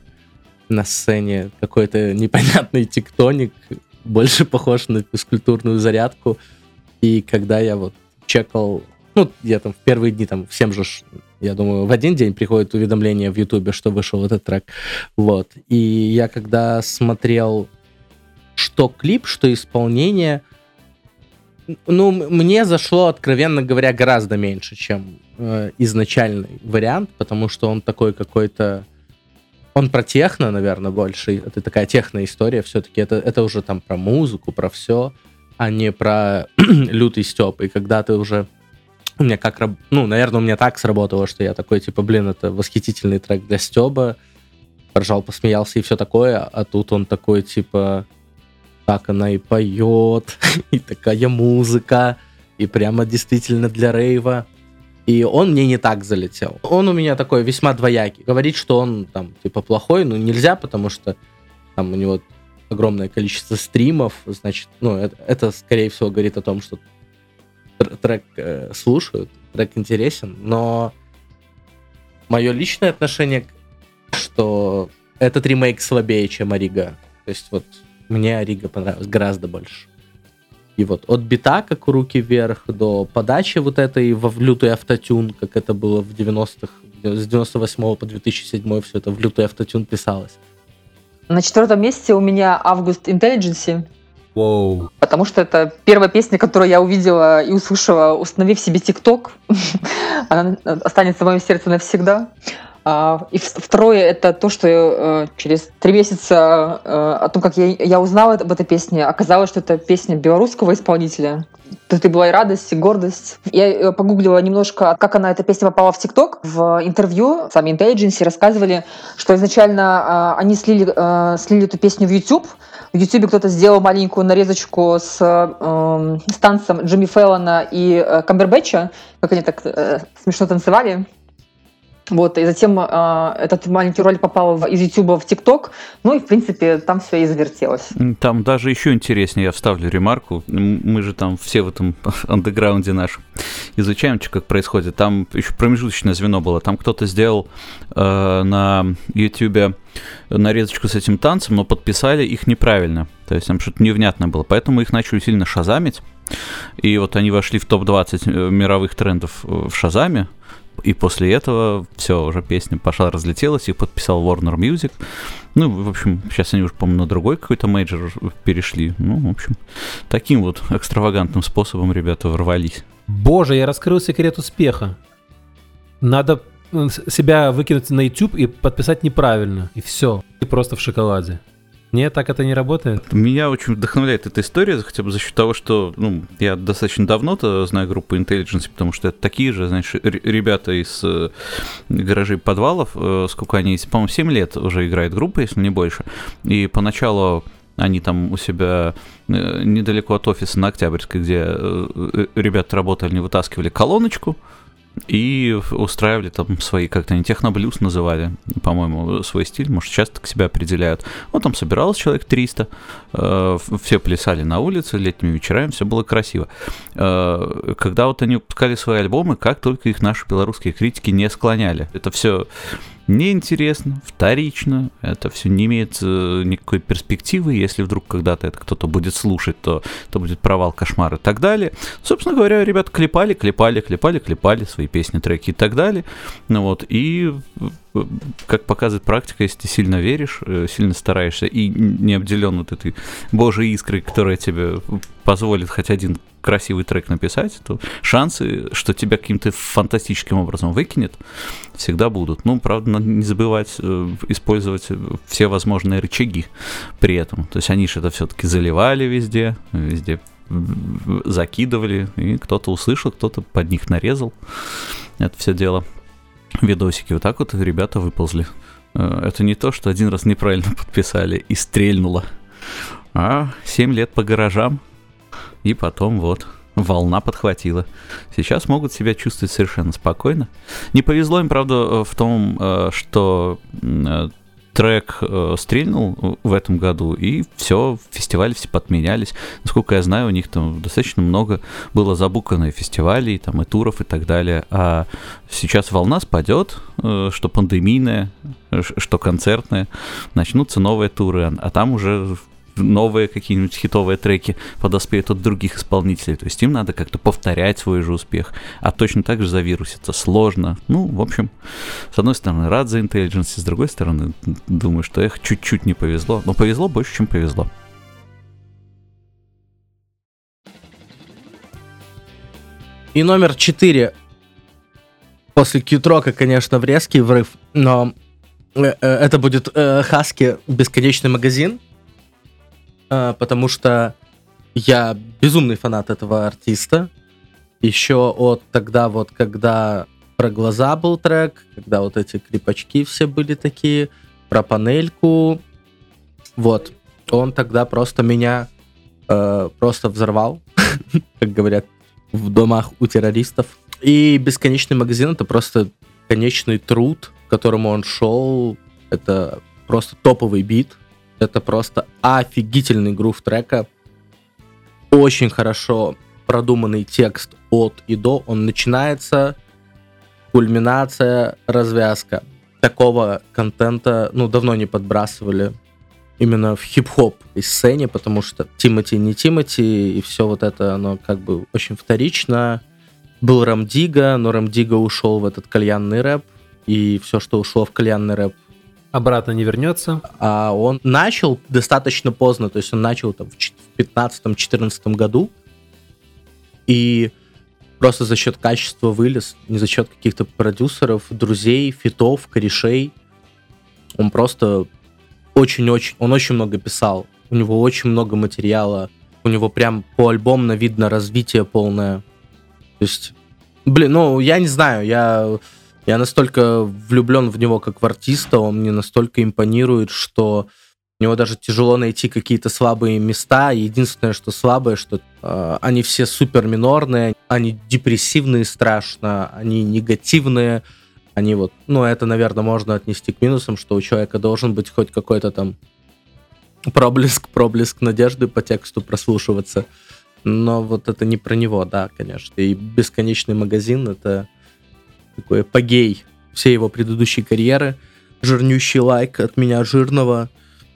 на сцене. Какой-то непонятный тектоник, больше похож на физкультурную зарядку. И когда я вот чекал, ну, я там в первые дни, там, всем же, я думаю, в один день приходит уведомление в Ютубе, что вышел этот трек. Вот. И я когда смотрел что клип, что исполнение, ну, мне зашло, откровенно говоря, гораздо меньше, чем э, изначальный вариант, потому что он такой какой-то... Он про техно, наверное, больше. Это такая техно-история все-таки. Это, это уже там про музыку, про все, а не про *clears throat* лютый степ. И когда ты уже... У меня как... Ну, наверное, у меня так сработало, что я такой, типа, блин, это восхитительный трек для Стеба. Ржал, посмеялся и все такое. А тут он такой, типа так она и поет, *laughs* и такая музыка, и прямо действительно для рейва. И он мне не так залетел. Он у меня такой весьма двоякий. Говорить, что он там типа плохой, ну нельзя, потому что там у него огромное количество стримов, значит, ну это, это, скорее всего говорит о том, что трек э, слушают, трек интересен, но мое личное отношение, что этот ремейк слабее, чем Арига. То есть вот мне Арига понравилась гораздо больше. И вот от бита, как руки вверх, до подачи вот этой во лютый автотюн, как это было в 90-х, с 98 по 2007 все это в лютый автотюн писалось. На четвертом месте у меня Август Intelligence. Воу. Потому что это первая песня, которую я увидела и услышала, установив себе ТикТок. *laughs* Она останется в моем сердце навсегда. А, И второе это то, что э, через три месяца э, о том, как я, узнала об этой песне, оказалось, что это песня белорусского исполнителя. Это была и радость, и гордость. Я э, погуглила немножко, как она, эта песня попала в ТикТок. В интервью сами Intelligence рассказывали, что изначально э, они слили, слили эту песню в YouTube. В YouTube кто-то сделал маленькую нарезочку с, э, с танцем Джимми Фэллона и э, Камбербэтча, как они так э, смешно танцевали. Вот, и затем э, этот маленький ролик попал в- из YouTube в ТикТок, ну и, в принципе, там все и завертелось. Там даже еще интереснее, я вставлю ремарку. Мы же там все в этом *laughs* андеграунде нашем изучаем, что как происходит. Там еще промежуточное звено было. Там кто-то сделал э, на YouTube нарезочку с этим танцем, но подписали их неправильно. То есть там что-то невнятно было. Поэтому их начали сильно шазамить. И вот они вошли в топ-20 э, мировых трендов э, в Шазаме. И после этого все, уже песня пошла, разлетелась, их подписал Warner Music. Ну, в общем, сейчас они уже, по-моему, на другой какой-то major перешли. Ну, в общем, таким вот экстравагантным способом ребята ворвались. Боже, я раскрыл секрет успеха. Надо себя выкинуть на YouTube и подписать неправильно. И все. И просто в шоколаде. Нет, так это не работает. Меня очень вдохновляет эта история, хотя бы за счет того, что ну, я достаточно давно-то знаю группу Intelligency, потому что это такие же, знаешь, ребята из э, гаражей подвалов, э, сколько они, по-моему, 7 лет уже играет группа, если не больше. И поначалу они там у себя э, недалеко от офиса на Октябрьской, где э, э, ребята работали, они вытаскивали колоночку, и устраивали там свои, как-то они техноблюз называли, по-моему, свой стиль, может, сейчас так себя определяют. Вот там собиралось человек 300, э, все плясали на улице летними вечерами, все было красиво. Э, Когда вот они выпускали свои альбомы, как только их наши белорусские критики не склоняли. Это все неинтересно, вторично, это все не имеет э, никакой перспективы, если вдруг когда-то это кто-то будет слушать, то это будет провал, кошмар и так далее. Собственно говоря, ребята клепали, клепали, клепали, клепали свои песни, треки и так далее. Ну вот, и э, как показывает практика, если ты сильно веришь, э, сильно стараешься и не обделен вот этой божьей искрой, которая тебе позволит хоть один красивый трек написать, то шансы, что тебя каким-то фантастическим образом выкинет, всегда будут. Ну, правда, надо не забывать э, использовать все возможные рычаги при этом. То есть они же это все-таки заливали везде, везде закидывали, и кто-то услышал, кто-то под них нарезал это все дело. Видосики. Вот так вот ребята выползли. Э, Это не то, что один раз неправильно *laughs* подписали и стрельнуло, а 7 лет по гаражам, и потом вот волна подхватила. Сейчас могут себя чувствовать совершенно спокойно. Не повезло им, правда, э, в том, э, что э, трек стрельнул в этом году, и все, фестивали все подменялись. Насколько я знаю, у них там достаточно много было забукано и фестивалей, там, и туров, и так далее. А сейчас волна спадет, что пандемийная, что концертная, начнутся новые туры, а- а там уже новые какие-нибудь хитовые треки подоспеют от других исполнителей. То есть им надо как-то повторять свой же успех. А точно так же завируситься сложно. Ну, в общем, с одной стороны, рад за Intelligence, с другой стороны, думаю, что их чуть-чуть не повезло. Но повезло больше, чем повезло. И номер 4. После Кьютрока, конечно, врезкий врыв, но э, э, это будет э, Хаски «Бесконечный магазин», потому что я безумный фанат этого артиста. Еще от тогда вот, когда про глаза был трек, когда вот эти крепачки все были такие, про панельку. Вот. Он тогда просто меня э, просто взорвал, *laughs* как говорят в домах у террористов. И бесконечный магазин это просто конечный труд, к которому он шел. Это просто топовый бит. Это просто офигительный грув трека. Очень хорошо продуманный текст от и до. Он начинается, кульминация, развязка. Такого контента, ну, давно не подбрасывали именно в хип-хоп и сцене, потому что Тимати не Тимати, и все вот это, оно как бы очень вторично. Был Рамдига, но Рамдига ушел в этот кальянный рэп, и все, что ушло в кальянный рэп, Обратно не вернется. А он начал достаточно поздно, то есть он начал там в чет- в 15-14 году, и просто за счет качества вылез, не за счет каких-то продюсеров, друзей, фитов, корешей. Он просто очень-очень, он очень много писал, у него очень много материала, у него прям по альбомно видно развитие полное. То есть, блин, ну, я не знаю, я, я настолько влюблен в него как в артиста, он мне настолько импонирует, что у него даже тяжело найти какие-то слабые места. Единственное, что слабое, что э, они все супер минорные, они депрессивные страшно, они негативные, они вот, ну, это, наверное, можно отнести к минусам, что у человека должен быть хоть какой-то там проблеск, проблеск надежды по тексту прослушиваться. Но вот это не про него, да, конечно. И бесконечный магазин это такой апогей всей его предыдущей карьеры. Жирнющий лайк от меня жирного.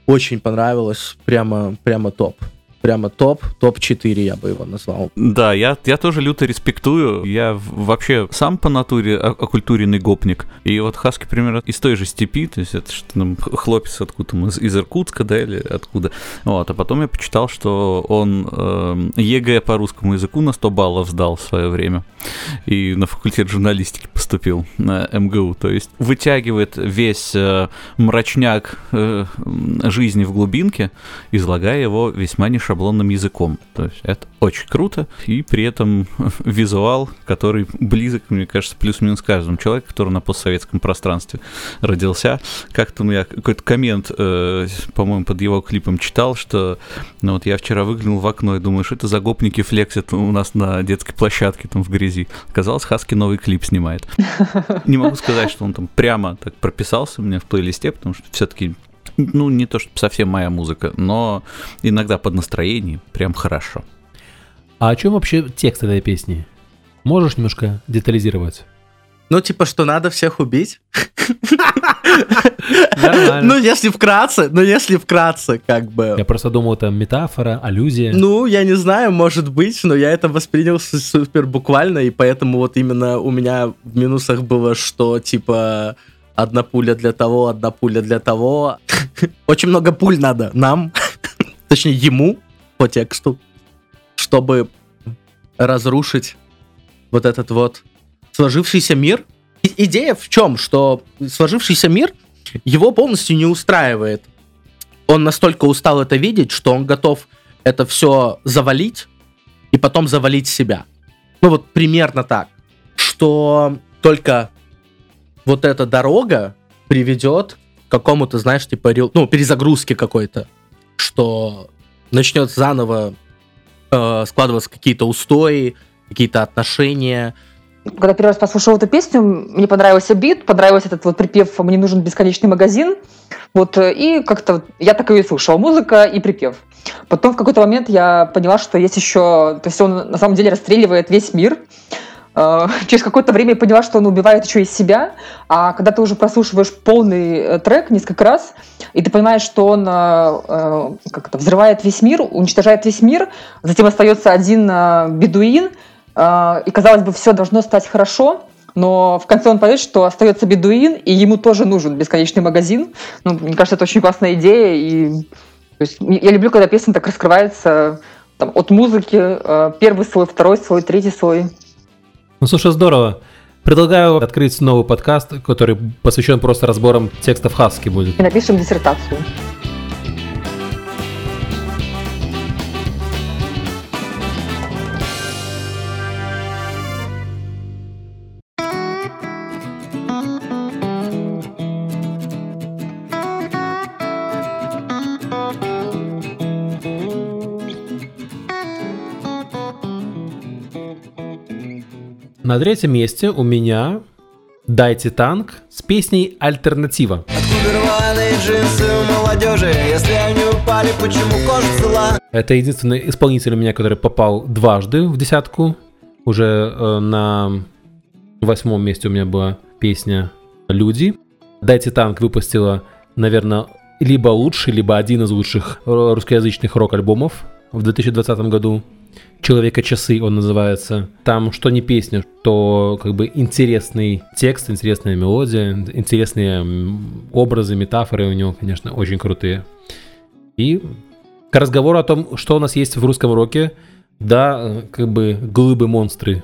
Очень понравилось. Прямо, прямо топ. Прямо топ. Топ-4 я бы его назвал. Да, я, я тоже люто респектую. Я вообще сам по натуре оккультуренный гопник. И вот Хаски, примерно, из той же степи, то есть это что там хлопец откуда из, из Иркутска, да, или откуда. Вот, а потом я почитал, что он эм, ЕГЭ по русскому языку на 100 баллов сдал в свое время. И на факультет журналистики поступил на МГУ. То есть вытягивает весь э, мрачняк э, жизни в глубинке, излагая его весьма нешаблонным языком. То есть это очень круто, и при этом *laughs* визуал, который близок, мне кажется, плюс-минус каждому человеку, который на постсоветском пространстве родился. Как-то ну, я какой-то коммент, э, по-моему, под его клипом читал, что ну, вот я вчера выглянул в окно и думаю, что это за гопники флексят у нас на детской площадке там в грязи. Оказалось, Хаски новый клип снимает. Не могу сказать, что он там прямо так прописался у меня в плейлисте, потому что все-таки ну, не то, что совсем моя музыка, но иногда под настроение прям хорошо. А о чем вообще текст этой песни? Можешь немножко детализировать? Ну, типа, что надо всех убить. Ну, если вкратце, ну, если вкратце, как бы. Я просто думал, это метафора, аллюзия. Ну, я не знаю, может быть, но я это воспринял супер буквально, и поэтому вот именно у меня в минусах было, что, типа, одна пуля для того, одна пуля для того. *laughs* Очень много пуль надо нам, *laughs* точнее, ему по тексту, чтобы разрушить вот этот вот сложившийся мир. И- идея в чем? Что сложившийся мир его полностью не устраивает. Он настолько устал это видеть, что он готов это все завалить и потом завалить себя. Ну вот примерно так. Что только вот эта дорога приведет к какому-то, знаешь, типа, ну, перезагрузке какой-то. Что начнет заново э, складываться какие-то устои, какие-то отношения. Когда первый раз послушала эту песню, мне понравился бит, понравился этот вот припев «Мне нужен бесконечный магазин». Вот, э, и как-то я так ее и слушала, музыка и припев. Потом в какой-то момент я поняла, что есть еще... То есть он на самом деле расстреливает весь мир. Э, *laughs* Через какое-то время я поняла, что он убивает еще и себя. А когда ты уже прослушиваешь полный э, трек несколько раз, и ты понимаешь, что он как это, взрывает весь мир, уничтожает весь мир, затем остается один бедуин, и, казалось бы, все должно стать хорошо, но в конце он понимает, что остается бедуин, и ему тоже нужен бесконечный магазин. Ну, мне кажется, это очень классная идея, и то есть, я люблю, когда песня так раскрывается там, от музыки, э, первый слой, второй слой, третий слой. Ну, слушай, здорово. Предлагаю открыть новый подкаст, который посвящен просто разборам текстов Хаски будет. И напишем диссертацию. На третьем месте у меня «Дайте танк» с песней «Альтернатива». Откуда рваные джинсы у молодежи Если они упали, почему кожа цела? Это единственный исполнитель у меня, который попал дважды в десятку. Уже э, на восьмом месте у меня была песня «Люди». «Дайте танк» выпустила, наверное, либо лучший, либо один из лучших русскоязычных рок-альбомов в 2020 году. Человека-часы он называется. Там что не песня, то как бы интересный текст, интересная мелодия, интересные образы, метафоры у него, конечно, очень крутые. И к разговору о том, что у нас есть в русском роке, да, как бы глыбы-монстры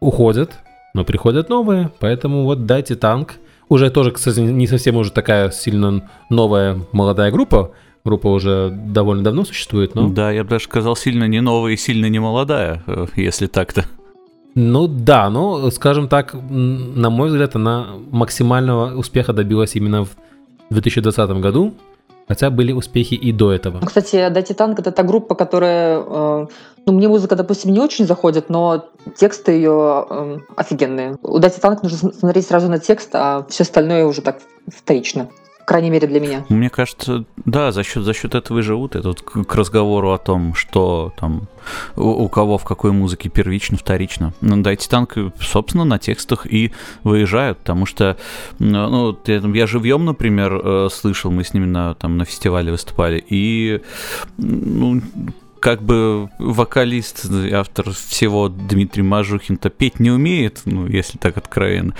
уходят, но приходят новые, поэтому вот дайте танк. Уже тоже, кстати, не совсем уже такая сильно новая молодая группа. Группа уже довольно давно существует, но... Да, я бы даже сказал, сильно не новая и сильно не молодая, э, если так-то. Ну да, ну, скажем так, на мой взгляд, она максимального успеха добилась именно в 2020 году, хотя были успехи и до этого. Ну, Кстати, Дати Танк это та группа, которая... э, ну, мне музыка, допустим, не очень заходит, но тексты ее э, офигенные. У Дати Танк нужно см- смотреть сразу на текст, а все остальное уже так вторично. Крайней мере, для меня. Мне кажется, да, за счет, за счет этого и живут. Это вот к, разговору о том, что там у, у кого в какой музыке первично, вторично. Ну, дайте танк, собственно, на текстах и выезжают, потому что, ну, вот я, я живьем, например, э, слышал, мы с ними на, там, на фестивале выступали, и, ну, как бы вокалист, автор всего Дмитрий Мажухин-то петь не умеет, ну, если так откровенно.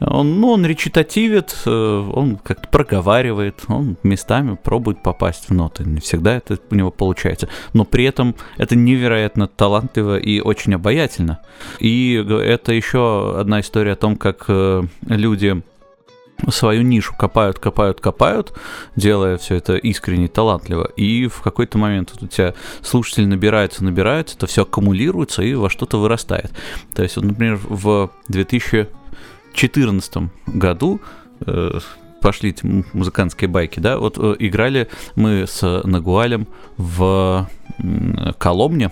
Он, ну, он речитативит, э, он как-то проговаривает, он местами пробует попасть в ноты. Не всегда это у него получается. Но при этом это невероятно талантливо и очень обаятельно. И это еще одна история о том, как э, люди свою нишу копают, копают, копают, делая все это искренне талантливо. И в какой-то момент вот у тебя слушатели набираются, набираются, это все аккумулируется и во что-то вырастает. То есть, вот, например, в 2014 году э, пошли эти музыкантские байки, да, вот э, играли мы с Нагуалем в м, Коломне, э,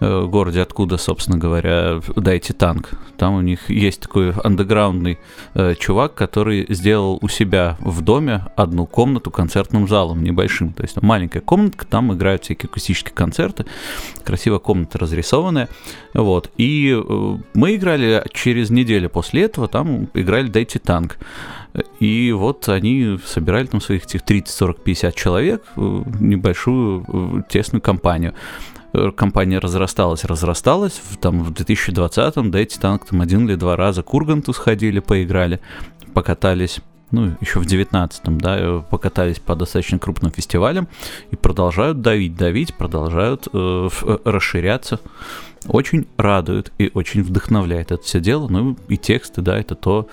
городе, откуда, собственно говоря, дайте танк. Там у них есть такой андеграундный э, чувак, который сделал у себя в доме одну комнату концертным залом небольшим. То есть там маленькая комнатка, там играют всякие акустические концерты. Красивая комната разрисованная. Вот. И э, мы играли через неделю после этого, там играли дайте танк. И вот они собирали там своих этих 30, 40, 50 человек, э, небольшую э, тесную компанию. Компания разрасталась, разрасталась. В, там, в 2020-м дайте танк там один или два раза к Урганту сходили, поиграли, покатались. Ну, еще в 19-м, да, э, покатались по достаточно крупным фестивалям и продолжают давить, давить, продолжают э, э, расширяться. Очень радует и очень вдохновляет это все дело. Ну и тексты, да, это то,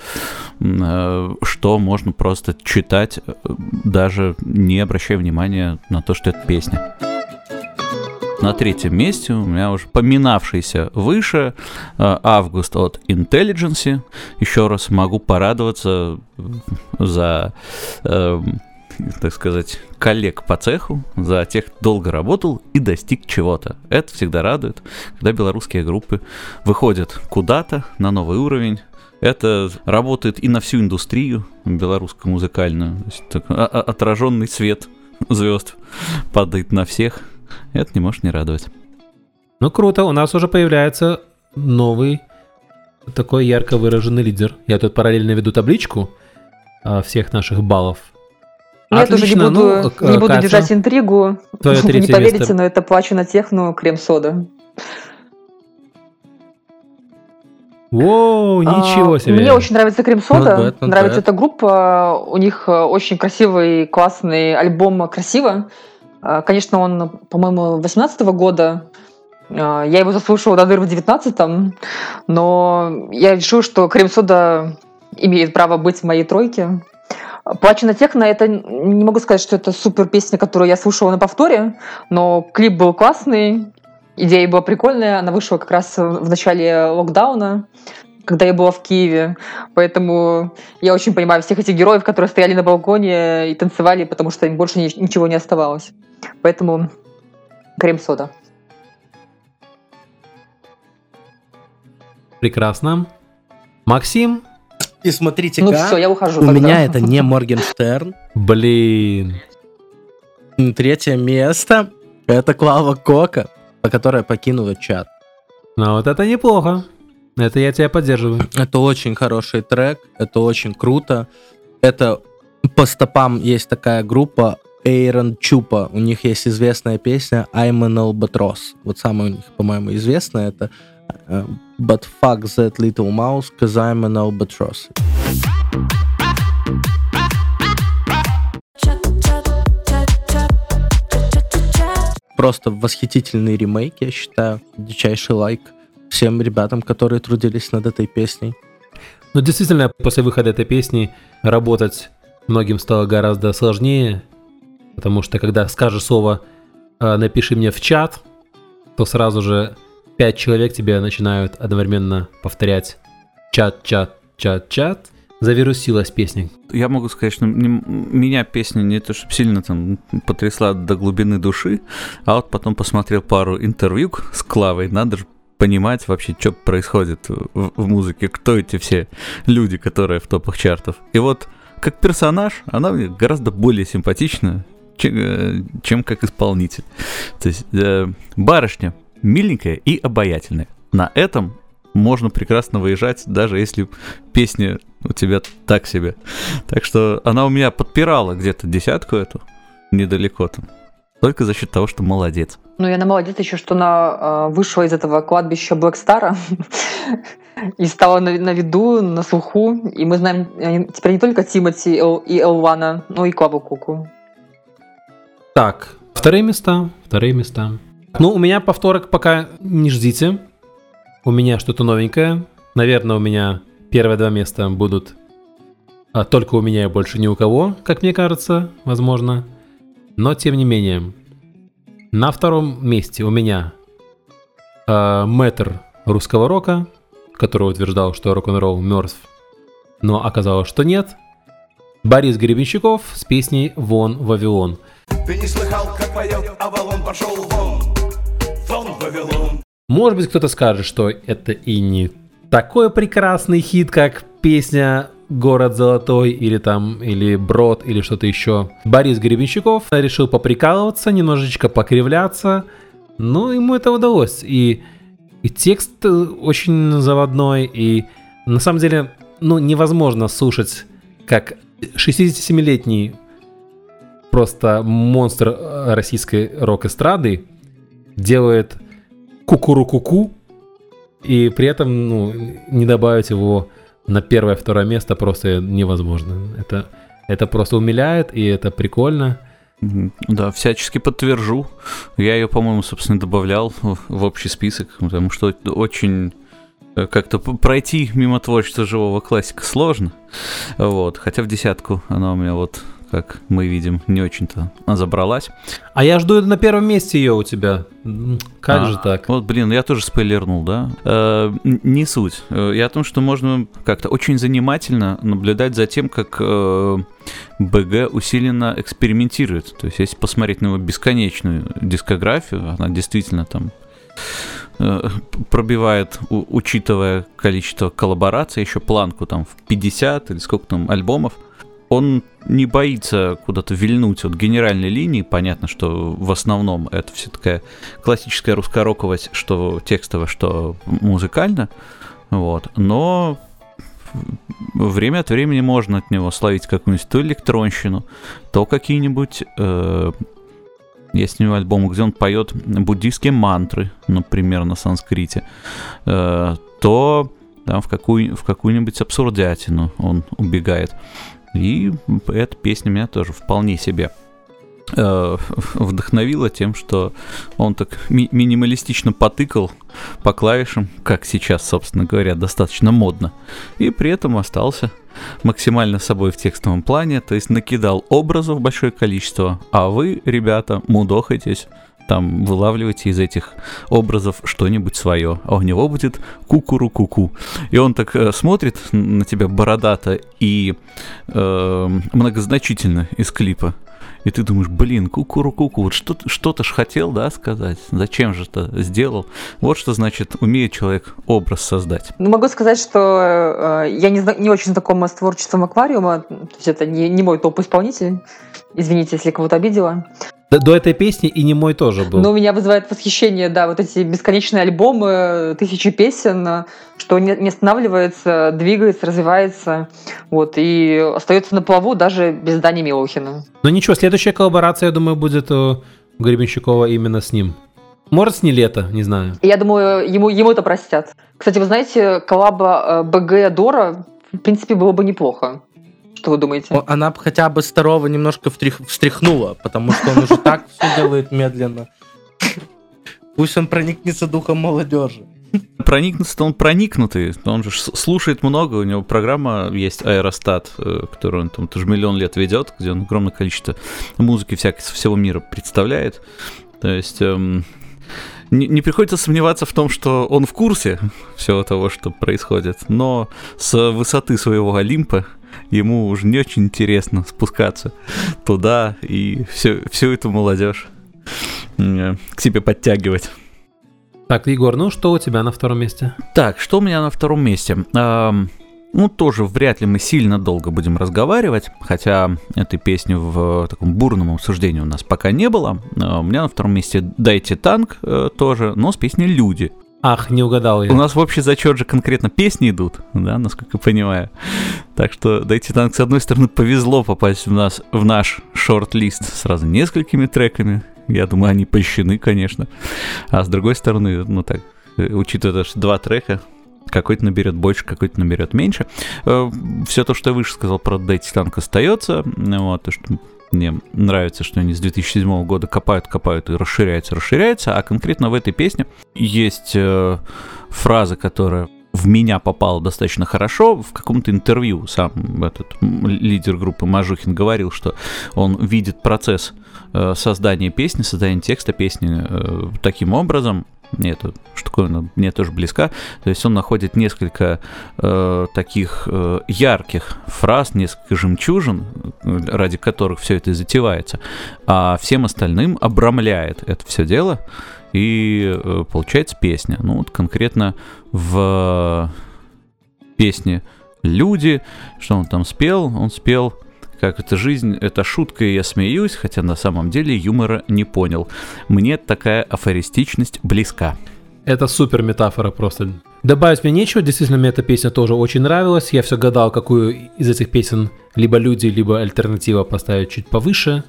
э, что можно просто читать, э, даже не обращая внимания на то, что это песня. На третьем месте у меня уже поминавшийся выше э, август от Intelligence. Еще раз могу порадоваться за, э, так сказать, коллег по цеху, за тех, кто долго работал и достиг чего-то. Это всегда радует, когда белорусские группы выходят куда-то на новый уровень. Это работает и на всю индустрию белорусскую музыкальную. Отраженный свет звезд падает на всех. Это не может не радовать. Ну круто, у нас уже появляется новый такой ярко выраженный лидер. Я тут параллельно веду табличку а, всех наших баллов. Ну, я тоже не буду, ну, не буду Катя, держать интригу. твое не поверите, место. но это плачу на техну крем-сода. Воу, ничего А, себе. Мне очень нравится крем-сода. Not нравится эта группа. У них э, очень красивый, классный альбом «Красиво». А, Конечно, он, по-моему, 18 года. А, Я его заслушала до дыр в 19-м. Но я решила, что крем-сода имеет право быть в моей тройке. Плачу на техно, это не могу сказать, что это супер песня, которую я слушала на повторе, но клип был классный, идея была прикольная, она вышла как раз в начале локдауна, когда я была в Киеве, поэтому я очень понимаю всех этих героев, которые стояли на балконе и танцевали, потому что им больше ни- ничего не оставалось. Поэтому крем-сода. Прекрасно. Максим? И смотрите Ну все, я ухожу у тогда. меня это не Моргенштерн. Блин. Третье место это Клава Кока, которая покинула чат. Ну вот это неплохо. Это я тебя поддерживаю. Это очень хороший трек, это очень круто. Это по стопам есть такая группа Эйрон Чупа. У них есть известная песня I'm an Albatross. Вот самая у них, по-моему, известная это э, But fuck that little mouse, cause I'm an albatross. Просто восхитительный ремейк, я считаю. Дичайший лайк всем ребятам, которые трудились над этой песней. Ну, действительно, после выхода этой песни работать многим стало гораздо сложнее, потому что когда скажешь слово э, «напиши мне в чат», то сразу же пять человек тебе начинают одновременно повторять «чат, чат, чат, чат». Завирусилась песня. Я могу сказать, что меня песня не то чтобы сильно там потрясла до глубины души, а вот потом посмотрел пару интервью с Клавой, надо же понимать вообще, что происходит в, в музыке, кто эти все люди, которые в топах чартов. И вот как персонаж она мне гораздо более симпатична, чем, э, чем как исполнитель. То есть э, барышня миленькая и обаятельная. На этом можно прекрасно выезжать, даже если песня у тебя так себе. Так что она у меня подпирала где-то десятку эту, недалеко там. Только за счет того, что молодец. Ну, и она молодец еще, что она э, вышла из этого кладбища Блэкстара *laughs* и стала на, на виду, на слуху. И мы знаем э, теперь не только Тимати и Элвана, но и Клаву Куку. Так, вторые места, вторые места. Ну, у меня повторок пока не ждите. У меня что-то новенькое. Наверное, у меня первые два места будут а, только у меня и больше ни у кого, как мне кажется, возможно. Но, тем не менее, на втором месте у меня э, мэтр русского рока, который утверждал, что рок-н-ролл мертв, но оказалось, что нет. Борис Гребенщиков с песней «Вон Вавилон». Ты не слыхал, как поет Авалон пошел вон Вон Вавилон Может быть, кто-то скажет, что это и не такой прекрасный хит, как песня «Город золотой» или там, или «Брод» или что-то еще. Борис Гребенщиков решил поприкалываться, немножечко покривляться, но ему это удалось. И, и текст э, очень заводной, и на самом деле, ну, невозможно слушать, как 67-летний просто монстр э, российской рок-эстрады делает кукуру-куку, и при этом ну, не добавить его на первое-второе место просто невозможно. Это, это просто умиляет, и это прикольно. Да, всячески подтвержу. Я ее, по-моему, собственно, добавлял в общий список, потому что очень э, как-то пройти мимо творчества живого классика сложно. Вот. Хотя в десятку она у меня вот, как мы видим, не очень-то забралась. А я жду на первом месте ее у тебя. Как А, же так? Вот, блин, я тоже спойлернул, да? Э, не суть. Э, Я о том, что можно как-то очень занимательно наблюдать за тем, как э, БГ усиленно экспериментирует. То есть, если посмотреть на его бесконечную дискографию, она действительно там э, пробивает, учитывая количество коллабораций, еще планку там в 50 или сколько там альбомов. Он не боится куда-то вильнуть от генеральной линии. Понятно, что в основном это все такая классическая русскороковость, что текстово, что музыкально. Вот. Но время от времени можно от него словить какую-нибудь то электронщину, то какие-нибудь... э, есть у него альбом, где он поет буддийские мантры, например, на санскрите, э, то там, в, какую, в какую-нибудь абсурдятину он убегает. И эта песня меня тоже вполне себе э, вдохновила тем, что он так ми- минималистично потыкал по клавишам, как сейчас, собственно говоря, достаточно модно, и при этом остался максимально собой в текстовом плане, то есть накидал образов большое количество, а вы, ребята, мудохаетесь, там вылавливаете из этих образов что-нибудь свое, а у него будет кукуру-куку. И он так э, смотрит на тебя бородато и э, многозначительно из клипа. И ты думаешь, блин, кукуру-куку, вот что, что-то ж хотел, да, сказать? Зачем же это сделал? Вот что значит, умеет человек образ создать. Ну, могу сказать, что э, я не, не очень знакома с творчеством аквариума. То есть это не, не мой топ-исполнитель. Извините, если кого-то обидела. До, до этой песни и не мой тоже был. Но у меня вызывает восхищение, да, вот эти бесконечные альбомы, тысячи песен, что не, не останавливается, двигается, развивается, вот, и остается на плаву даже без Дани Милохина. Но ничего, следующая коллаборация, я думаю, будет у Гребенщикова именно с ним. Может, с не лето, не знаю. Я думаю, ему, ему это простят. Кстати, вы знаете, коллаба э, БГ Дора, в принципе, было бы неплохо. Что вы думаете? Она б хотя бы старого немножко втрих- встряхнула, потому что он уже так все делает медленно. Пусть он проникнется духом молодежи. Проникнуться-то он проникнутый, он же слушает много, у него программа есть Аэростат, э, которую он там тоже миллион лет ведет, где он огромное количество музыки всякой со всего мира представляет. То есть эм, не, не приходится сомневаться в том, что он в курсе всего того, что происходит, но с высоты своего Олимпа ему уже не очень интересно спускаться туда и все, всю эту молодежь э, к себе подтягивать. Так, Егор, ну что у тебя на втором месте? Так, что у меня на втором месте? Ну, тоже вряд ли мы сильно долго будем разговаривать, хотя этой песни в таком бурном обсуждении у нас пока не было. А, У меня на втором месте «Дайте танк» э, тоже, но с песней «Люди». Ах, не угадал я. У нас в общий зачет же конкретно песни идут, да, насколько я понимаю. Так что «Дайте танк» с одной стороны повезло попасть в, нас, в наш шорт-лист сразу несколькими треками. Я думаю, они польщены, конечно. А с другой стороны, ну так, э, учитывая, что два трека, какой-то наберет больше, какой-то наберет меньше. Все то, что я выше сказал про Дайте танк остается. Вот, то, что мне нравится, что они с 2007 года копают, копают и расширяются, расширяются. А конкретно в этой песне есть э, фраза, которая в меня попала достаточно хорошо. В каком-то интервью сам этот лидер группы Мажухин говорил, что он видит процесс э, создания песни, создания текста песни э, таким образом. Мне эта штуковина мне тоже близка. То есть он находит несколько э, таких э, ярких фраз, несколько жемчужин, ради которых все это затевается, а всем остальным обрамляет это все дело, и э, получается песня. Ну вот конкретно в песне «Люди», что он там спел? Он спел как это жизнь, это шутка, и я смеюсь, хотя на самом деле юмора не понял. Мне такая афористичность близка. Это супер метафора просто. Добавить мне нечего, действительно, мне эта песня тоже очень нравилась. Я все гадал, какую из этих песен либо люди, либо альтернатива поставить чуть повыше.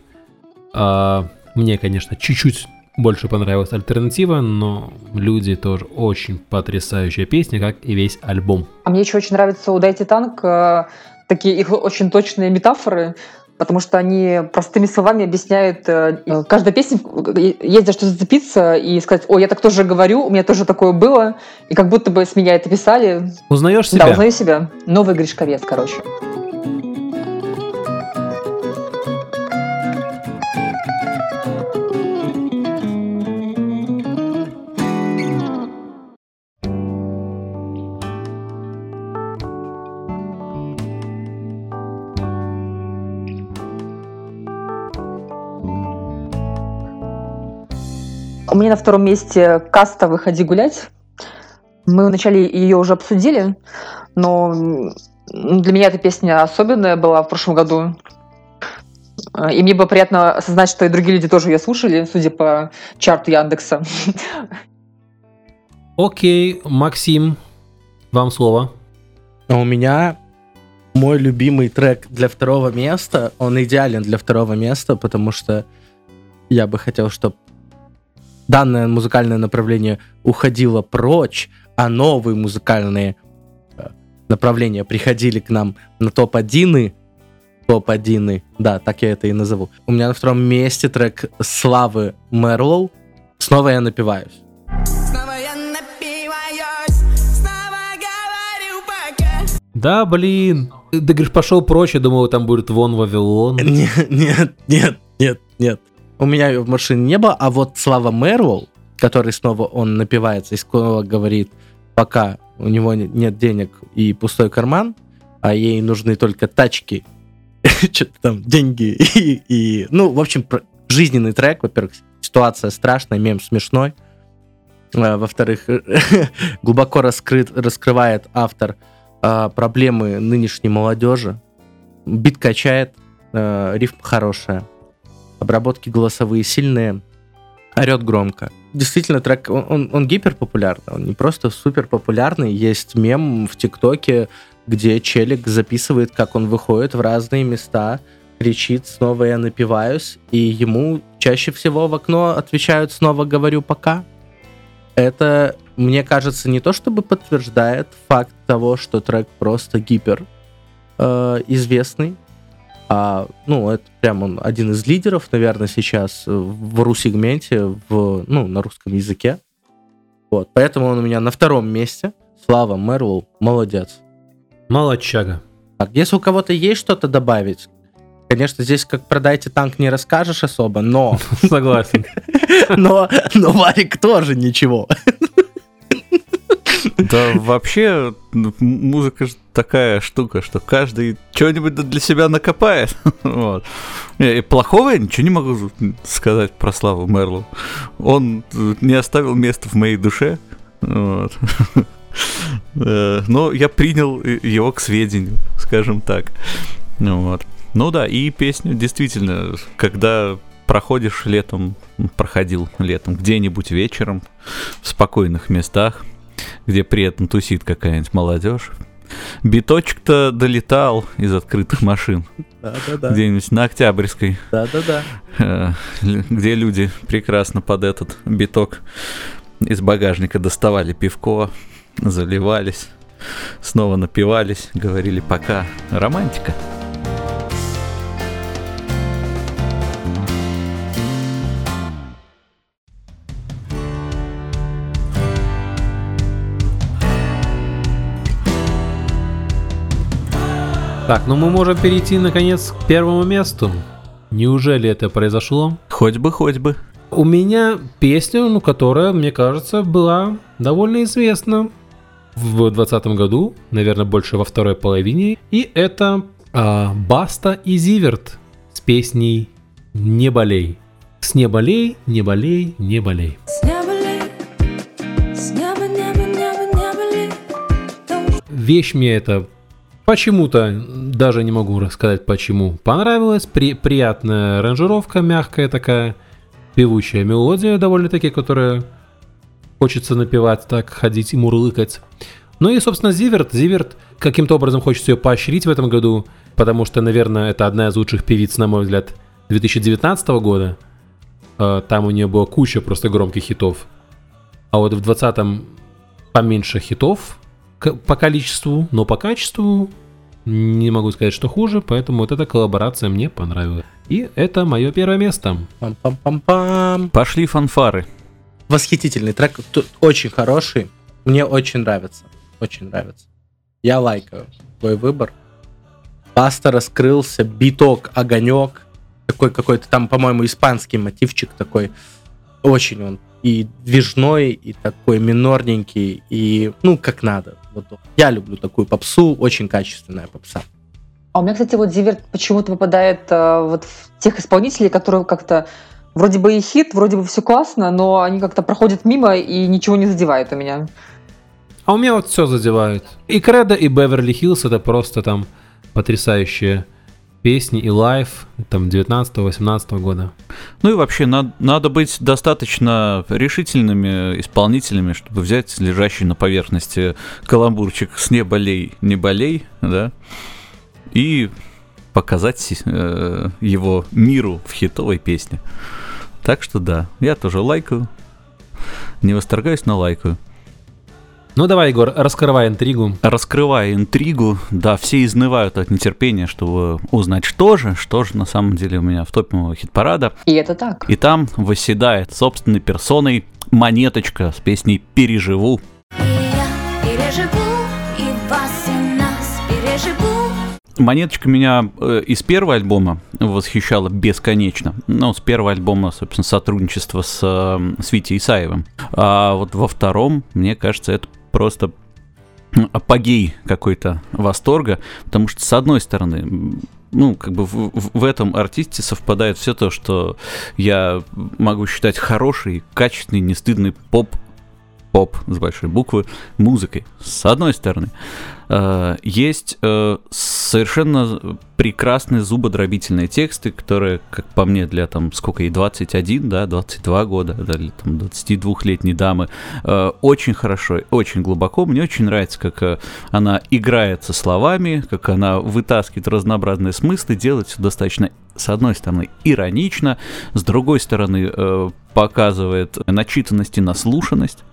А, мне, конечно, чуть-чуть больше понравилась альтернатива, но люди тоже очень потрясающая песня, как и весь альбом. А мне еще очень нравится у «Дайте танк» э, такие их очень точные метафоры, потому что они простыми словами объясняют э, э, каждая песня, э, есть за что зацепиться и сказать, о, я так тоже говорю, у меня тоже такое было, и как будто бы с меня это писали. Узнаешь себя? Да, узнаю себя. Новый Гришковец, короче. У меня на втором месте каста «Выходи гулять». Мы вначале ее уже обсудили, но для меня эта песня особенная была в прошлом году. И мне было приятно осознать, что и другие люди тоже ее слушали, судя по чарту Яндекса. Окей, Максим, вам слово. А у меня мой любимый трек для второго места, он идеален для второго места, потому что я бы хотел, чтобы данное музыкальное направление уходило прочь, а новые музыкальные э, направления приходили к нам на топ-1, топ-1, да, так я это и назову. У меня на втором месте трек Славы Мерлоу «Снова я напиваюсь». Снова я напиваюсь, снова говорю пока. Да, блин. Ты говоришь, пошел прочь, я думал, там будет вон Вавилон. Нет, нет, нет, нет, нет. У меня ее в машине не было, а вот Слава Мерлоу, который снова он напивается и снова говорит, пока у него не- нет денег и пустой карман, а ей нужны только тачки, *laughs* что-то там, деньги *laughs* и, и- ну, в общем, жизненный трек, во-первых, ситуация страшная, мем смешной, А, во-вторых, *laughs* глубоко раскрыт, раскрывает автор а, проблемы нынешней молодежи, бит качает, э, рифм хорошая. Обработки голосовые сильные, орет громко. Действительно, трек, он, он, он гиперпопулярный, он не просто супер популярный. Есть мем в ТикТоке, где челик записывает, как он выходит в разные места, кричит «снова я напиваюсь», и ему чаще всего в окно отвечают «снова говорю пока». Это, мне кажется, не то чтобы подтверждает факт того, что трек просто гипер э, известный, а, ну, это прям он один из лидеров, наверное, сейчас в ру-сегменте, в, ну, на русском языке. Вот, поэтому он у меня на втором месте. Слава Мерлоу, молодец. Молодчага. Так, если у кого-то есть что-то добавить, конечно, здесь как продайте танк не расскажешь особо, но, *laughs* Согласен. *laughs* но, но Варик тоже ничего. *laughs* *laughs* Да вообще ну, музыка же такая штука, что каждый что-нибудь для себя накопает. *laughs* Вот. И плохого я ничего не могу сказать про Славу Мерлу. Он э, не оставил места в моей душе. Вот. *laughs* Э, Но я принял его к сведению, скажем так. Ну Вот. Ну да, и песню действительно, когда проходишь летом, проходил летом где-нибудь вечером в спокойных местах, где при этом тусит какая-нибудь молодежь. Биточек-то долетал из открытых машин Да-да-да. где-нибудь на Октябрьской, Да-да-да. э, л- где люди прекрасно под этот биток из багажника доставали пивко, заливались, снова напивались, говорили пока. Романтика. Так, ну мы можем перейти наконец к первому месту. Неужели это произошло? Хоть бы, хоть бы. У меня песня, ну, которая, мне кажется, была довольно известна в 2020 году, наверное, больше во второй половине. И это а, Баста и Зиверт с песней «Не болей». С «Не болей, не болей, не болей». С с Вещь мне это почему-то, даже не могу рассказать почему, понравилась. При, приятная аранжировка, мягкая такая, певучая мелодия довольно-таки, которая хочется напевать так, ходить и мурлыкать. Ну и, собственно, Зиверт. Зиверт каким-то образом хочется ее поощрить в этом году, потому что, наверное, это одна из лучших певиц, на мой взгляд, 2019 года. Э, Там у нее была куча просто громких хитов. А вот в 20-м поменьше хитов по количеству, но по качеству не могу сказать, что хуже, поэтому вот эта коллаборация мне понравилась. И это мое первое место. Пам-пам-пам-пам. Пошли фанфары. Восхитительный трек, очень хороший. Мне очень нравится. Очень нравится. Я лайкаю твой выбор. Паста раскрылся, биток, огонек. Такой какой-то там, по-моему, испанский мотивчик такой. Очень он и движной, и такой минорненький, и ну как надо. Вот. Я люблю такую попсу, очень качественная попса. А у меня, кстати, вот Zivert почему-то попадает э, вот в тех исполнителей, которые как-то вроде бы и хит, вроде бы все классно, но они как-то проходят мимо и ничего не задевает у меня. А у меня вот все задевает. И Credo, и Beverly Hills это просто там потрясающие песни и Life там 19-18 года. Ну и вообще, над- надо быть достаточно решительными исполнителями, чтобы взять лежащий на поверхности каламбурчик с «не болей, не болей», да, и показать э, его миру в хитовой песне. Так что да, я тоже лайкаю. Не восторгаюсь, но лайкаю. Ну давай, Егор, раскрывай интригу. Раскрывая интригу, да, все изнывают от нетерпения, чтобы узнать, что же, что же на самом деле у меня в топе моего хит-парада. И это так. И там восседает собственной персоной Монеточка с песней «Переживу». И я переживу, и вас, и нас переживу. Монеточка меня э, из первого альбома восхищала бесконечно. Ну, с первого альбома, собственно, сотрудничество с, э, с Витей Исаевым. А вот во втором, мне кажется, это просто апогей какой-то восторга, потому что, с одной стороны, ну, как бы в, в- этом артисте совпадает все то, что я могу считать хороший, качественный, не стыдный поп поп с большой буквы музыкой. С одной стороны, Э, есть э, совершенно прекрасные зубодробительные тексты, которые, как по мне, для там сколько ей 21, да, 22 года, да, или там 22-летней дамы, э, очень хорошо, очень глубоко. Мне очень нравится, как она играет со словами, как она вытаскивает разнообразные смыслы, делает все достаточно, с одной стороны, иронично, с другой стороны, показывает начитанность и наслушанность.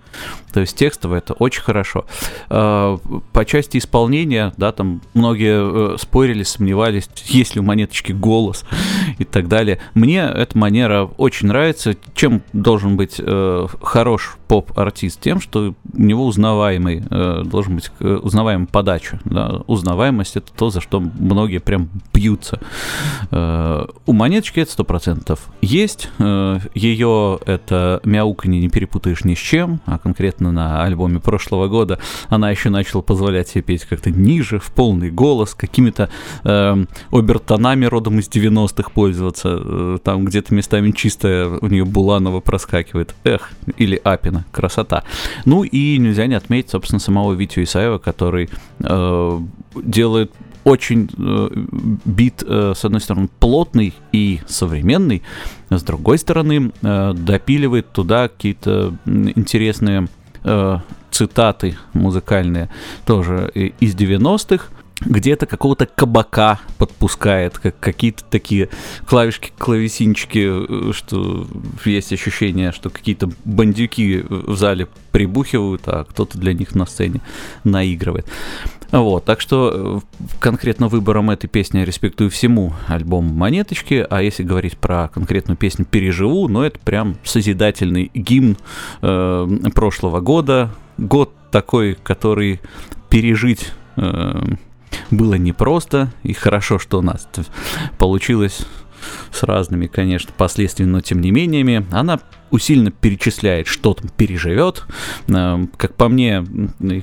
То есть текстово это очень хорошо. Э, По части исполнения, да, там многие э, спорили, сомневались, есть ли у монеточки голос и так далее. Мне эта манера очень нравится. Чем должен быть э, хорош поп-артист? Тем, что у него узнаваемый, э, должен быть узнаваемая подача. Да? Узнаваемость это то, за что многие прям бьются. У монеточки это 100% есть. Ее это мяуканье не перепутаешь ни с чем, а конкретно на альбоме прошлого года она еще начала позволять себе петь как-то ниже, в полный голос, какими-то э, обертонами родом из 90-х пользоваться. Э, там где-то местами чистая у нее Буланова проскакивает. Эх, или Апина. Красота. Ну и нельзя не отметить, собственно, самого Витю Исаева, который э, делает очень э, бит, э, с одной стороны, плотный и современный, с другой стороны, э, допиливает туда какие-то интересные э, цитаты музыкальные, тоже и- из 90-х, где-то какого-то кабака подпускает, как какие-то такие клавишки, клавесинчики, э, что есть ощущение, что какие-то бандюки в зале прибухивают, а кто-то для них на сцене наигрывает. Вот, так что э, конкретно выбором этой песни я респектую всему альбому «Монеточки», а если говорить про конкретную песню «Переживу», ну это прям созидательный гимн э, прошлого года, год такой, который пережить э, было непросто, и хорошо, что у нас получилось с разными, конечно, последствиями, но тем не менее, она усиленно перечисляет, что там переживет. Э, Как по мне,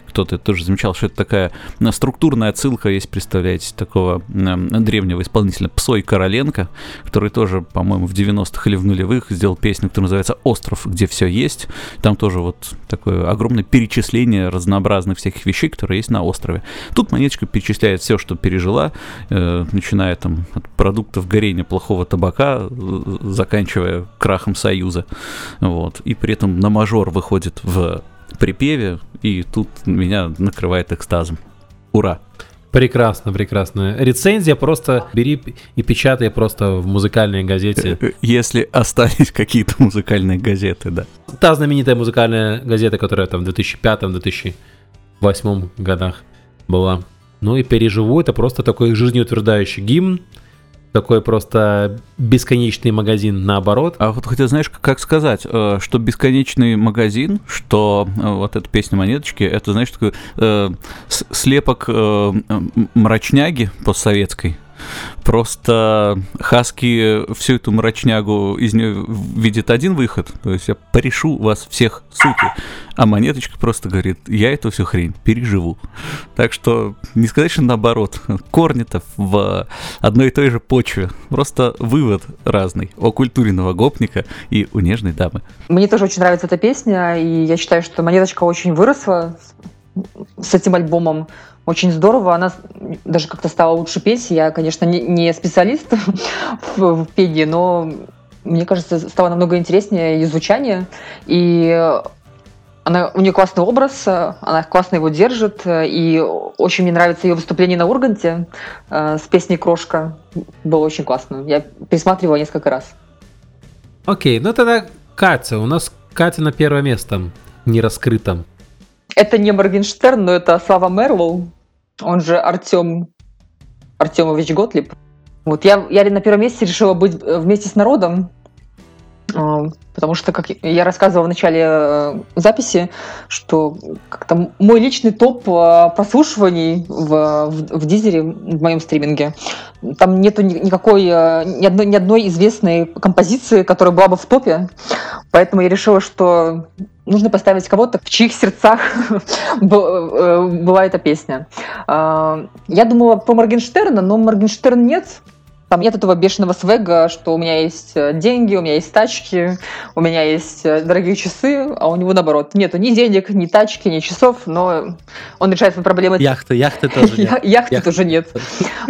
кто-то тоже замечал, что это такая структурная отсылка, есть, представляете, такого древнего исполнителя Псой Короленко, который тоже, по-моему, в 90-х или в нулевых сделал песню, которая называется «Остров, где все есть». Там тоже вот такое огромное перечисление разнообразных всяких вещей, которые есть на острове. Тут Монеточка перечисляет все, что пережила, э, начиная там от продуктов горения плохого табака, э, заканчивая крахом Союза. Вот. И при этом на мажор выходит в припеве, и тут меня накрывает экстазом. Ура! Прекрасно, прекрасно. Рецензия просто бери и печатай просто в музыкальной газете. Э, Если остались какие-то музыкальные газеты, да. Та знаменитая музыкальная газета, которая там в 2005-2008 годах была. Ну и «Переживу» — это просто такой жизнеутверждающий гимн, такой просто бесконечный магазин наоборот. А вот хотя знаешь, как- сказать, э, что бесконечный магазин, что э, вот эта песня монеточки, это, знаешь, такой э, слепок э, мрачняги постсоветской. Просто Хаски всю эту мрачнягу из нее видит один выход, то есть я порешу вас всех, суки. А монеточка просто говорит, я эту всю хрень переживу. Так что не сказать, что наоборот, корни-то в одной и той же почве. Просто вывод разный у культурного гопника и у нежной дамы. Мне тоже очень нравится эта песня, и я считаю, что Монеточка очень выросла с этим альбомом. Очень здорово. Она даже как-то стала лучше петь. Я, конечно, не, не специалист *laughs* в, в пении, но мне кажется, стало намного интереснее и звучание. И она, у нее классный образ, она классно его держит, и очень мне нравится ее выступление на Урганте э, с песней «Крошка». Было очень классно. Я пересматривала несколько раз. Окей, ну тогда Катя. У нас Катя на первое место, не раскрытом. Это не Моргенштерн, но это Слава Мерлоу, он же Артем Артемович Готлиб. Вот я, я на первом месте решила быть э, вместе с народом, э, потому что, как я рассказывала в начале э, записи, что как-то мой личный топ прослушиваний в, в, в Дизере, в моем стриминге, там нету ни- никакой, ни одной, ни одной известной композиции, которая была бы в топе, поэтому я решила, что нужно поставить кого-то, в чьих сердцах *laughs* э, была эта песня. А, Я думала про Моргенштерна, но Моргенштерн нет. Там нет этого бешеного свега, что у меня есть э, деньги, у меня есть тачки, у меня есть э, дорогие часы, а у него наоборот. Нету ни денег, ни тачки, ни часов, но он решает свои проблемы. Яхты, яхты тоже нет. *laughs* Яхты. тоже нет.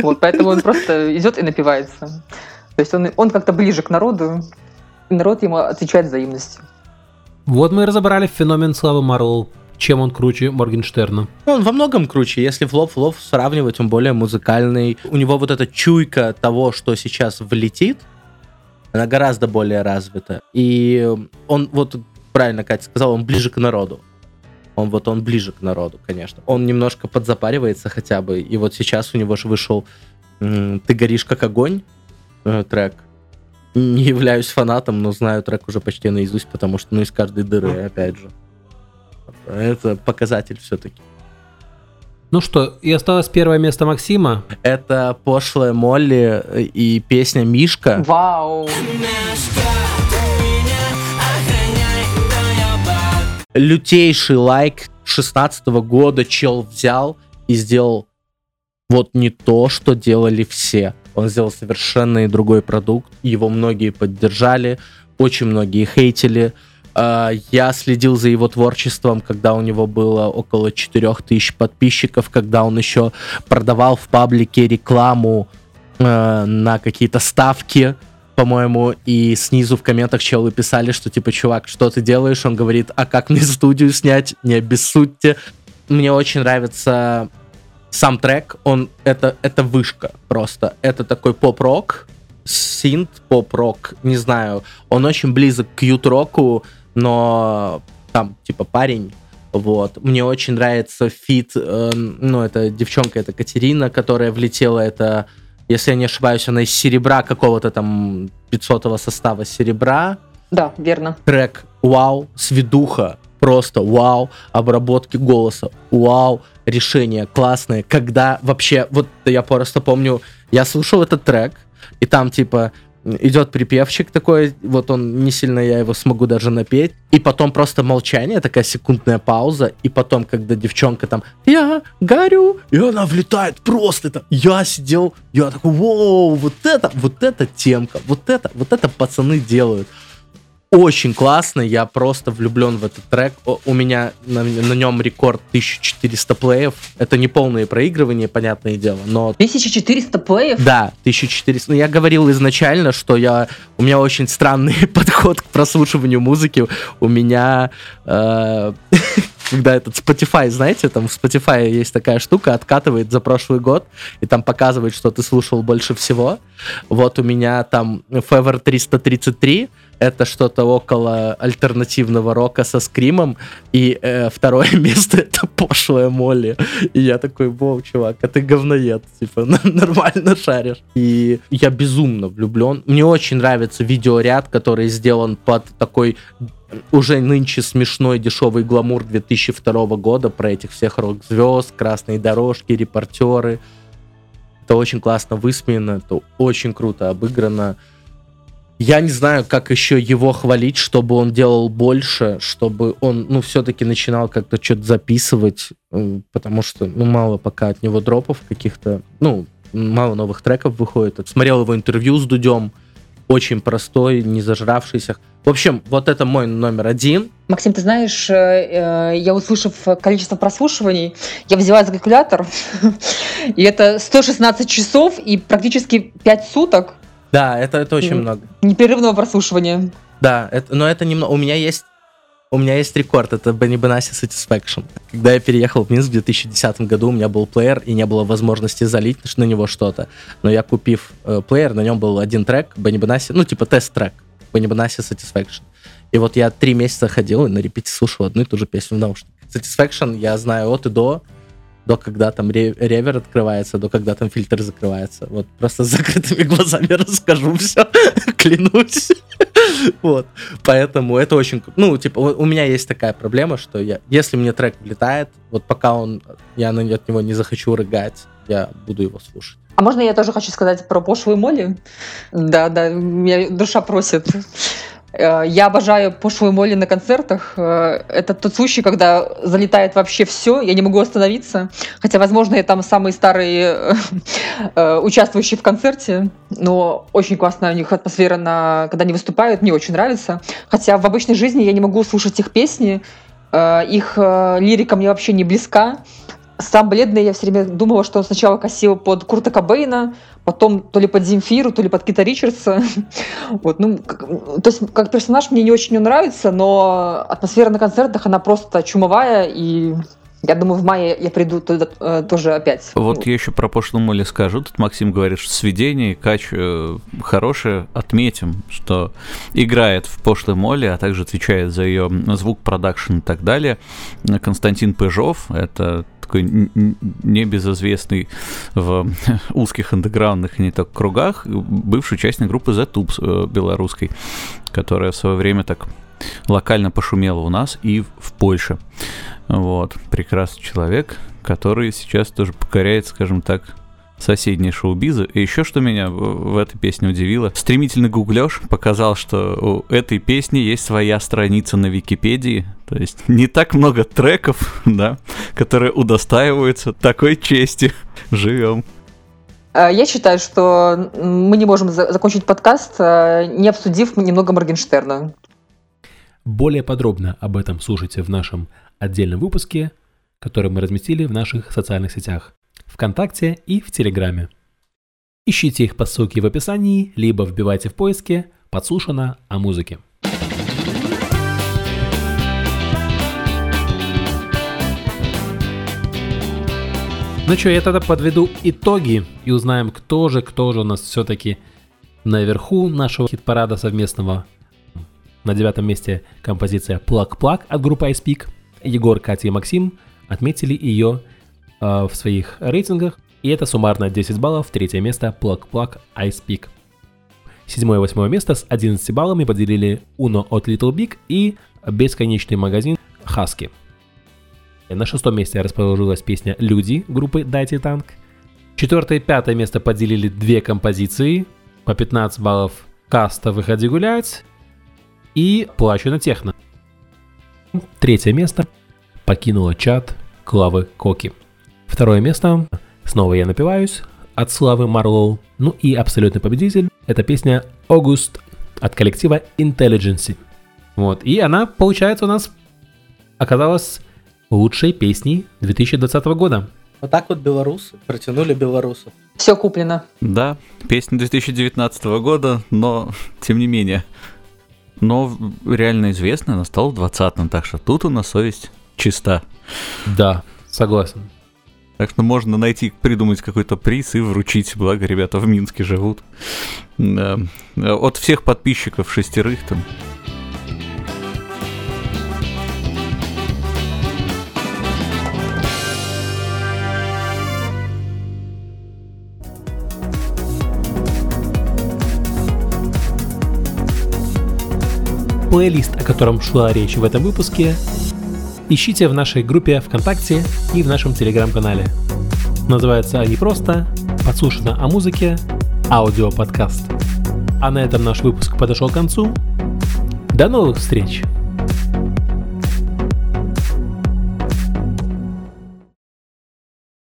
Вот, поэтому он просто идет и напивается. То есть он, он как-то ближе к народу, и народ ему отвечает взаимностью. Вот мы и разобрали феномен Славы Марлоу. Чем он круче Моргенштерна? Он во многом круче. Если в лоб в лоб сравнивать, он более музыкальный. У него вот эта чуйка того, что сейчас влетит, она гораздо более развита. И он, вот правильно Катя сказал, он ближе к народу. Он вот он ближе к народу, конечно. Он немножко подзапаривается хотя бы. И вот сейчас у него же вышел «Ты горишь как огонь» э, трек. Не являюсь фанатом, но знаю трек уже почти наизусть, потому что ну из каждой дыры, опять же. Это показатель все-таки. Ну что, и осталось первое место Максима. Это пошлая Молли и песня Мишка. Вау! Лютейший лайк 16 года чел взял и сделал вот не то, что делали все. Он сделал совершенно другой продукт. Его многие поддержали, очень многие хейтили. А, Я следил за его творчеством, когда у него было около 4000 подписчиков, когда он еще продавал в паблике рекламу э, на какие-то ставки, по-моему, и снизу в комментах челы писали, что типа, чувак, что ты делаешь? Он говорит, а как мне *laughs* студию снять? Не обессудьте. Мне очень нравится сам трек, он это, это вышка просто. Это такой поп-рок, синт поп-рок, не знаю. Он очень близок к ют-року, но там типа парень, вот. Мне очень нравится feat, э, ну, это девчонка, это Катерина, которая влетела, это, если я не ошибаюсь, она из серебра какого-то там 500 состава серебра. Да, верно. Трек «Вау», «Сведуха», просто «Вау», обработки голоса «Вау», решение классное. Когда вообще, вот я просто помню, я слушал этот трек, и там типа идет припевчик такой, вот он не сильно я его смогу даже напеть, и потом просто молчание, такая секундная пауза, и потом, когда девчонка там «Я горю», и она влетает просто, это, я сидел, я такой «Воу, вот это, вот это темка, вот это, вот это пацаны делают». Очень классно, я просто влюблен в этот трек. У меня на, на нем рекорд 1400 плеев. Это не полное проигрывание, понятное дело, но 1400 плеев? да, 1400. Ну, я говорил изначально, что я у меня очень странный *laughs* подход к прослушиванию музыки. У меня, э, *laughs* когда этот Spotify, знаете, там в Spotify есть такая штука, откатывает за прошлый год, и там показывает, что ты слушал больше всего. Вот у меня там Fever 333, это что-то около альтернативного рока со скримом, и э, второе *laughs* место это пошлая Молли. И я такой, воу, чувак, а ты говноед, типа, *laughs* нормально шаришь. И я безумно влюблен. Мне очень нравится видеоряд, который сделан под такой уже нынче смешной дешевый гламур 2002 года про этих всех рок-звезд, красные дорожки, репортеры. Это очень классно высмеяно, это очень круто обыграно. Я не знаю, как еще его хвалить, чтобы он делал больше, чтобы он, ну, все-таки начинал как-то что-то записывать, потому что, ну, мало пока от него дропов каких-то, ну, мало новых треков выходит. Смотрел его интервью с Дудем, очень простой, не зажравшийся. В общем, вот это мой номер один. Максим, ты знаешь, э, э, я услышав количество прослушиваний, я взяла за калькулятор, *laughs* и это 116 часов и практически 5 суток Да, это, это очень много. непрерывного прослушивания. Да, это, но это немного. У меня есть. У меня есть рекорд, это Benny Benassi Satisfaction. Когда я переехал в Минск в 2010 году, у меня был плеер, и не было возможности залить на него что-то. Но я, купив э, плеер, на нем был один трек, Benny Benassi, ну, типа тест-трек, Benny Benassi Satisfaction. И вот я три месяца ходил и на репите слушал одну и ту же песню в наушниках. Satisfaction я знаю от и до, до когда там ре- ревер открывается, до когда там фильтр закрывается. Вот просто с закрытыми глазами *laughs* расскажу все, *laughs* клянусь. *laughs* Вот. Поэтому это очень... Ну, типа, у меня есть такая проблема, что я, если мне трек влетает, вот пока он, я на, от него не захочу рыгать, я буду его слушать. А можно я тоже хочу сказать про пошлую Молли? Да, да, меня душа просит. Э, Я обожаю пошлую Молли на концертах. Э, Это тот случай, когда залетает вообще все, я не могу остановиться. Хотя, возможно, я там самый старый *laughs* э, участвующий в концерте, но очень классная у них атмосфера, на... когда они выступают, мне очень нравится. Хотя в обычной жизни я не могу слушать их песни, их лирика мне вообще не близка. Сам бледный, я все время думала, что он сначала косил под Курта Кобейна, потом то ли под Земфиру, то ли под Кита Ричардса. *laughs* Вот, ну, как, то есть, как персонаж мне не очень нравится, но атмосфера на концертах, она просто чумовая, и я думаю, в мае я приду туда э, тоже опять. Вот я еще про пошлую Молли скажу. Тут Максим говорит, что сведение, кач э, хорошее. Отметим, что играет в пошлой Молли, а также отвечает за ее звук, продакшн и так далее. Константин Пыжов, это такой небезызвестный в *laughs* узких андеграундных не так кругах, бывший участник группы The Tubes э, белорусской, которая в свое время так локально пошумела у нас и в Польше. Вот, прекрасный человек, который сейчас тоже покоряет, скажем так, соседние шоу-бизы. И еще что меня в этой песне удивило, стремительный гуглеж показал, что у этой песни есть своя страница на Википедии. То есть не так много треков, *laughs* да, которые удостаиваются такой чести. *laughs* Живем. Э, Я считаю, что мы не можем за- закончить подкаст, э, не обсудив немного Моргенштерна. Более подробно об этом слушайте в нашем отдельном выпуске, который мы разместили в наших социальных сетях ВКонтакте и в Телеграме. Ищите их по ссылке в описании, либо вбивайте в поиске «Подслушано о музыке». Ну что, я тогда подведу итоги и узнаем, кто же, кто же у нас все-таки наверху нашего хит-парада совместного. На девятом месте композиция «Плак Плак» от группы Ice. Егор, Катя и Максим отметили ее в своих рейтингах. И это суммарно 10 баллов. Третье место «Плак Плак» Ice Peak. Седьмое и восьмое место с 11 баллами поделили Uno от Little Big и бесконечный магазин Husky. На шестом месте расположилась песня «Люди» группы «Дайте танк». Четвертое и пятое место поделили две композиции. По 15 баллов «Каста. Выходи гулять» и «Плачу на техно». Третье место покинула чат Клавы Коки. Второе место «Снова я напиваюсь» от Славы Марлоу. Ну и абсолютный победитель – это песня «Огуст» от коллектива Intelligency. Вот, и она, получается, у нас оказалась лучшей песней 2020 года. Вот так вот белорусы протянули белорусов. Все куплено. Да, песня 2019 года, но тем не менее. Но реально известная, она стала в 20-м, так что тут у нас совесть чиста. Да, согласен. Так что можно найти, придумать какой-то приз и вручить, благо ребята в Минске живут. Да. От всех подписчиков шестерых там. Плейлист, о котором шла речь в этом выпуске, ищите в нашей группе ВКонтакте и в нашем Телеграм-канале. Называются они просто «Подслушано о музыке. Аудиоподкаст». А на этом наш выпуск подошел к концу. До новых встреч!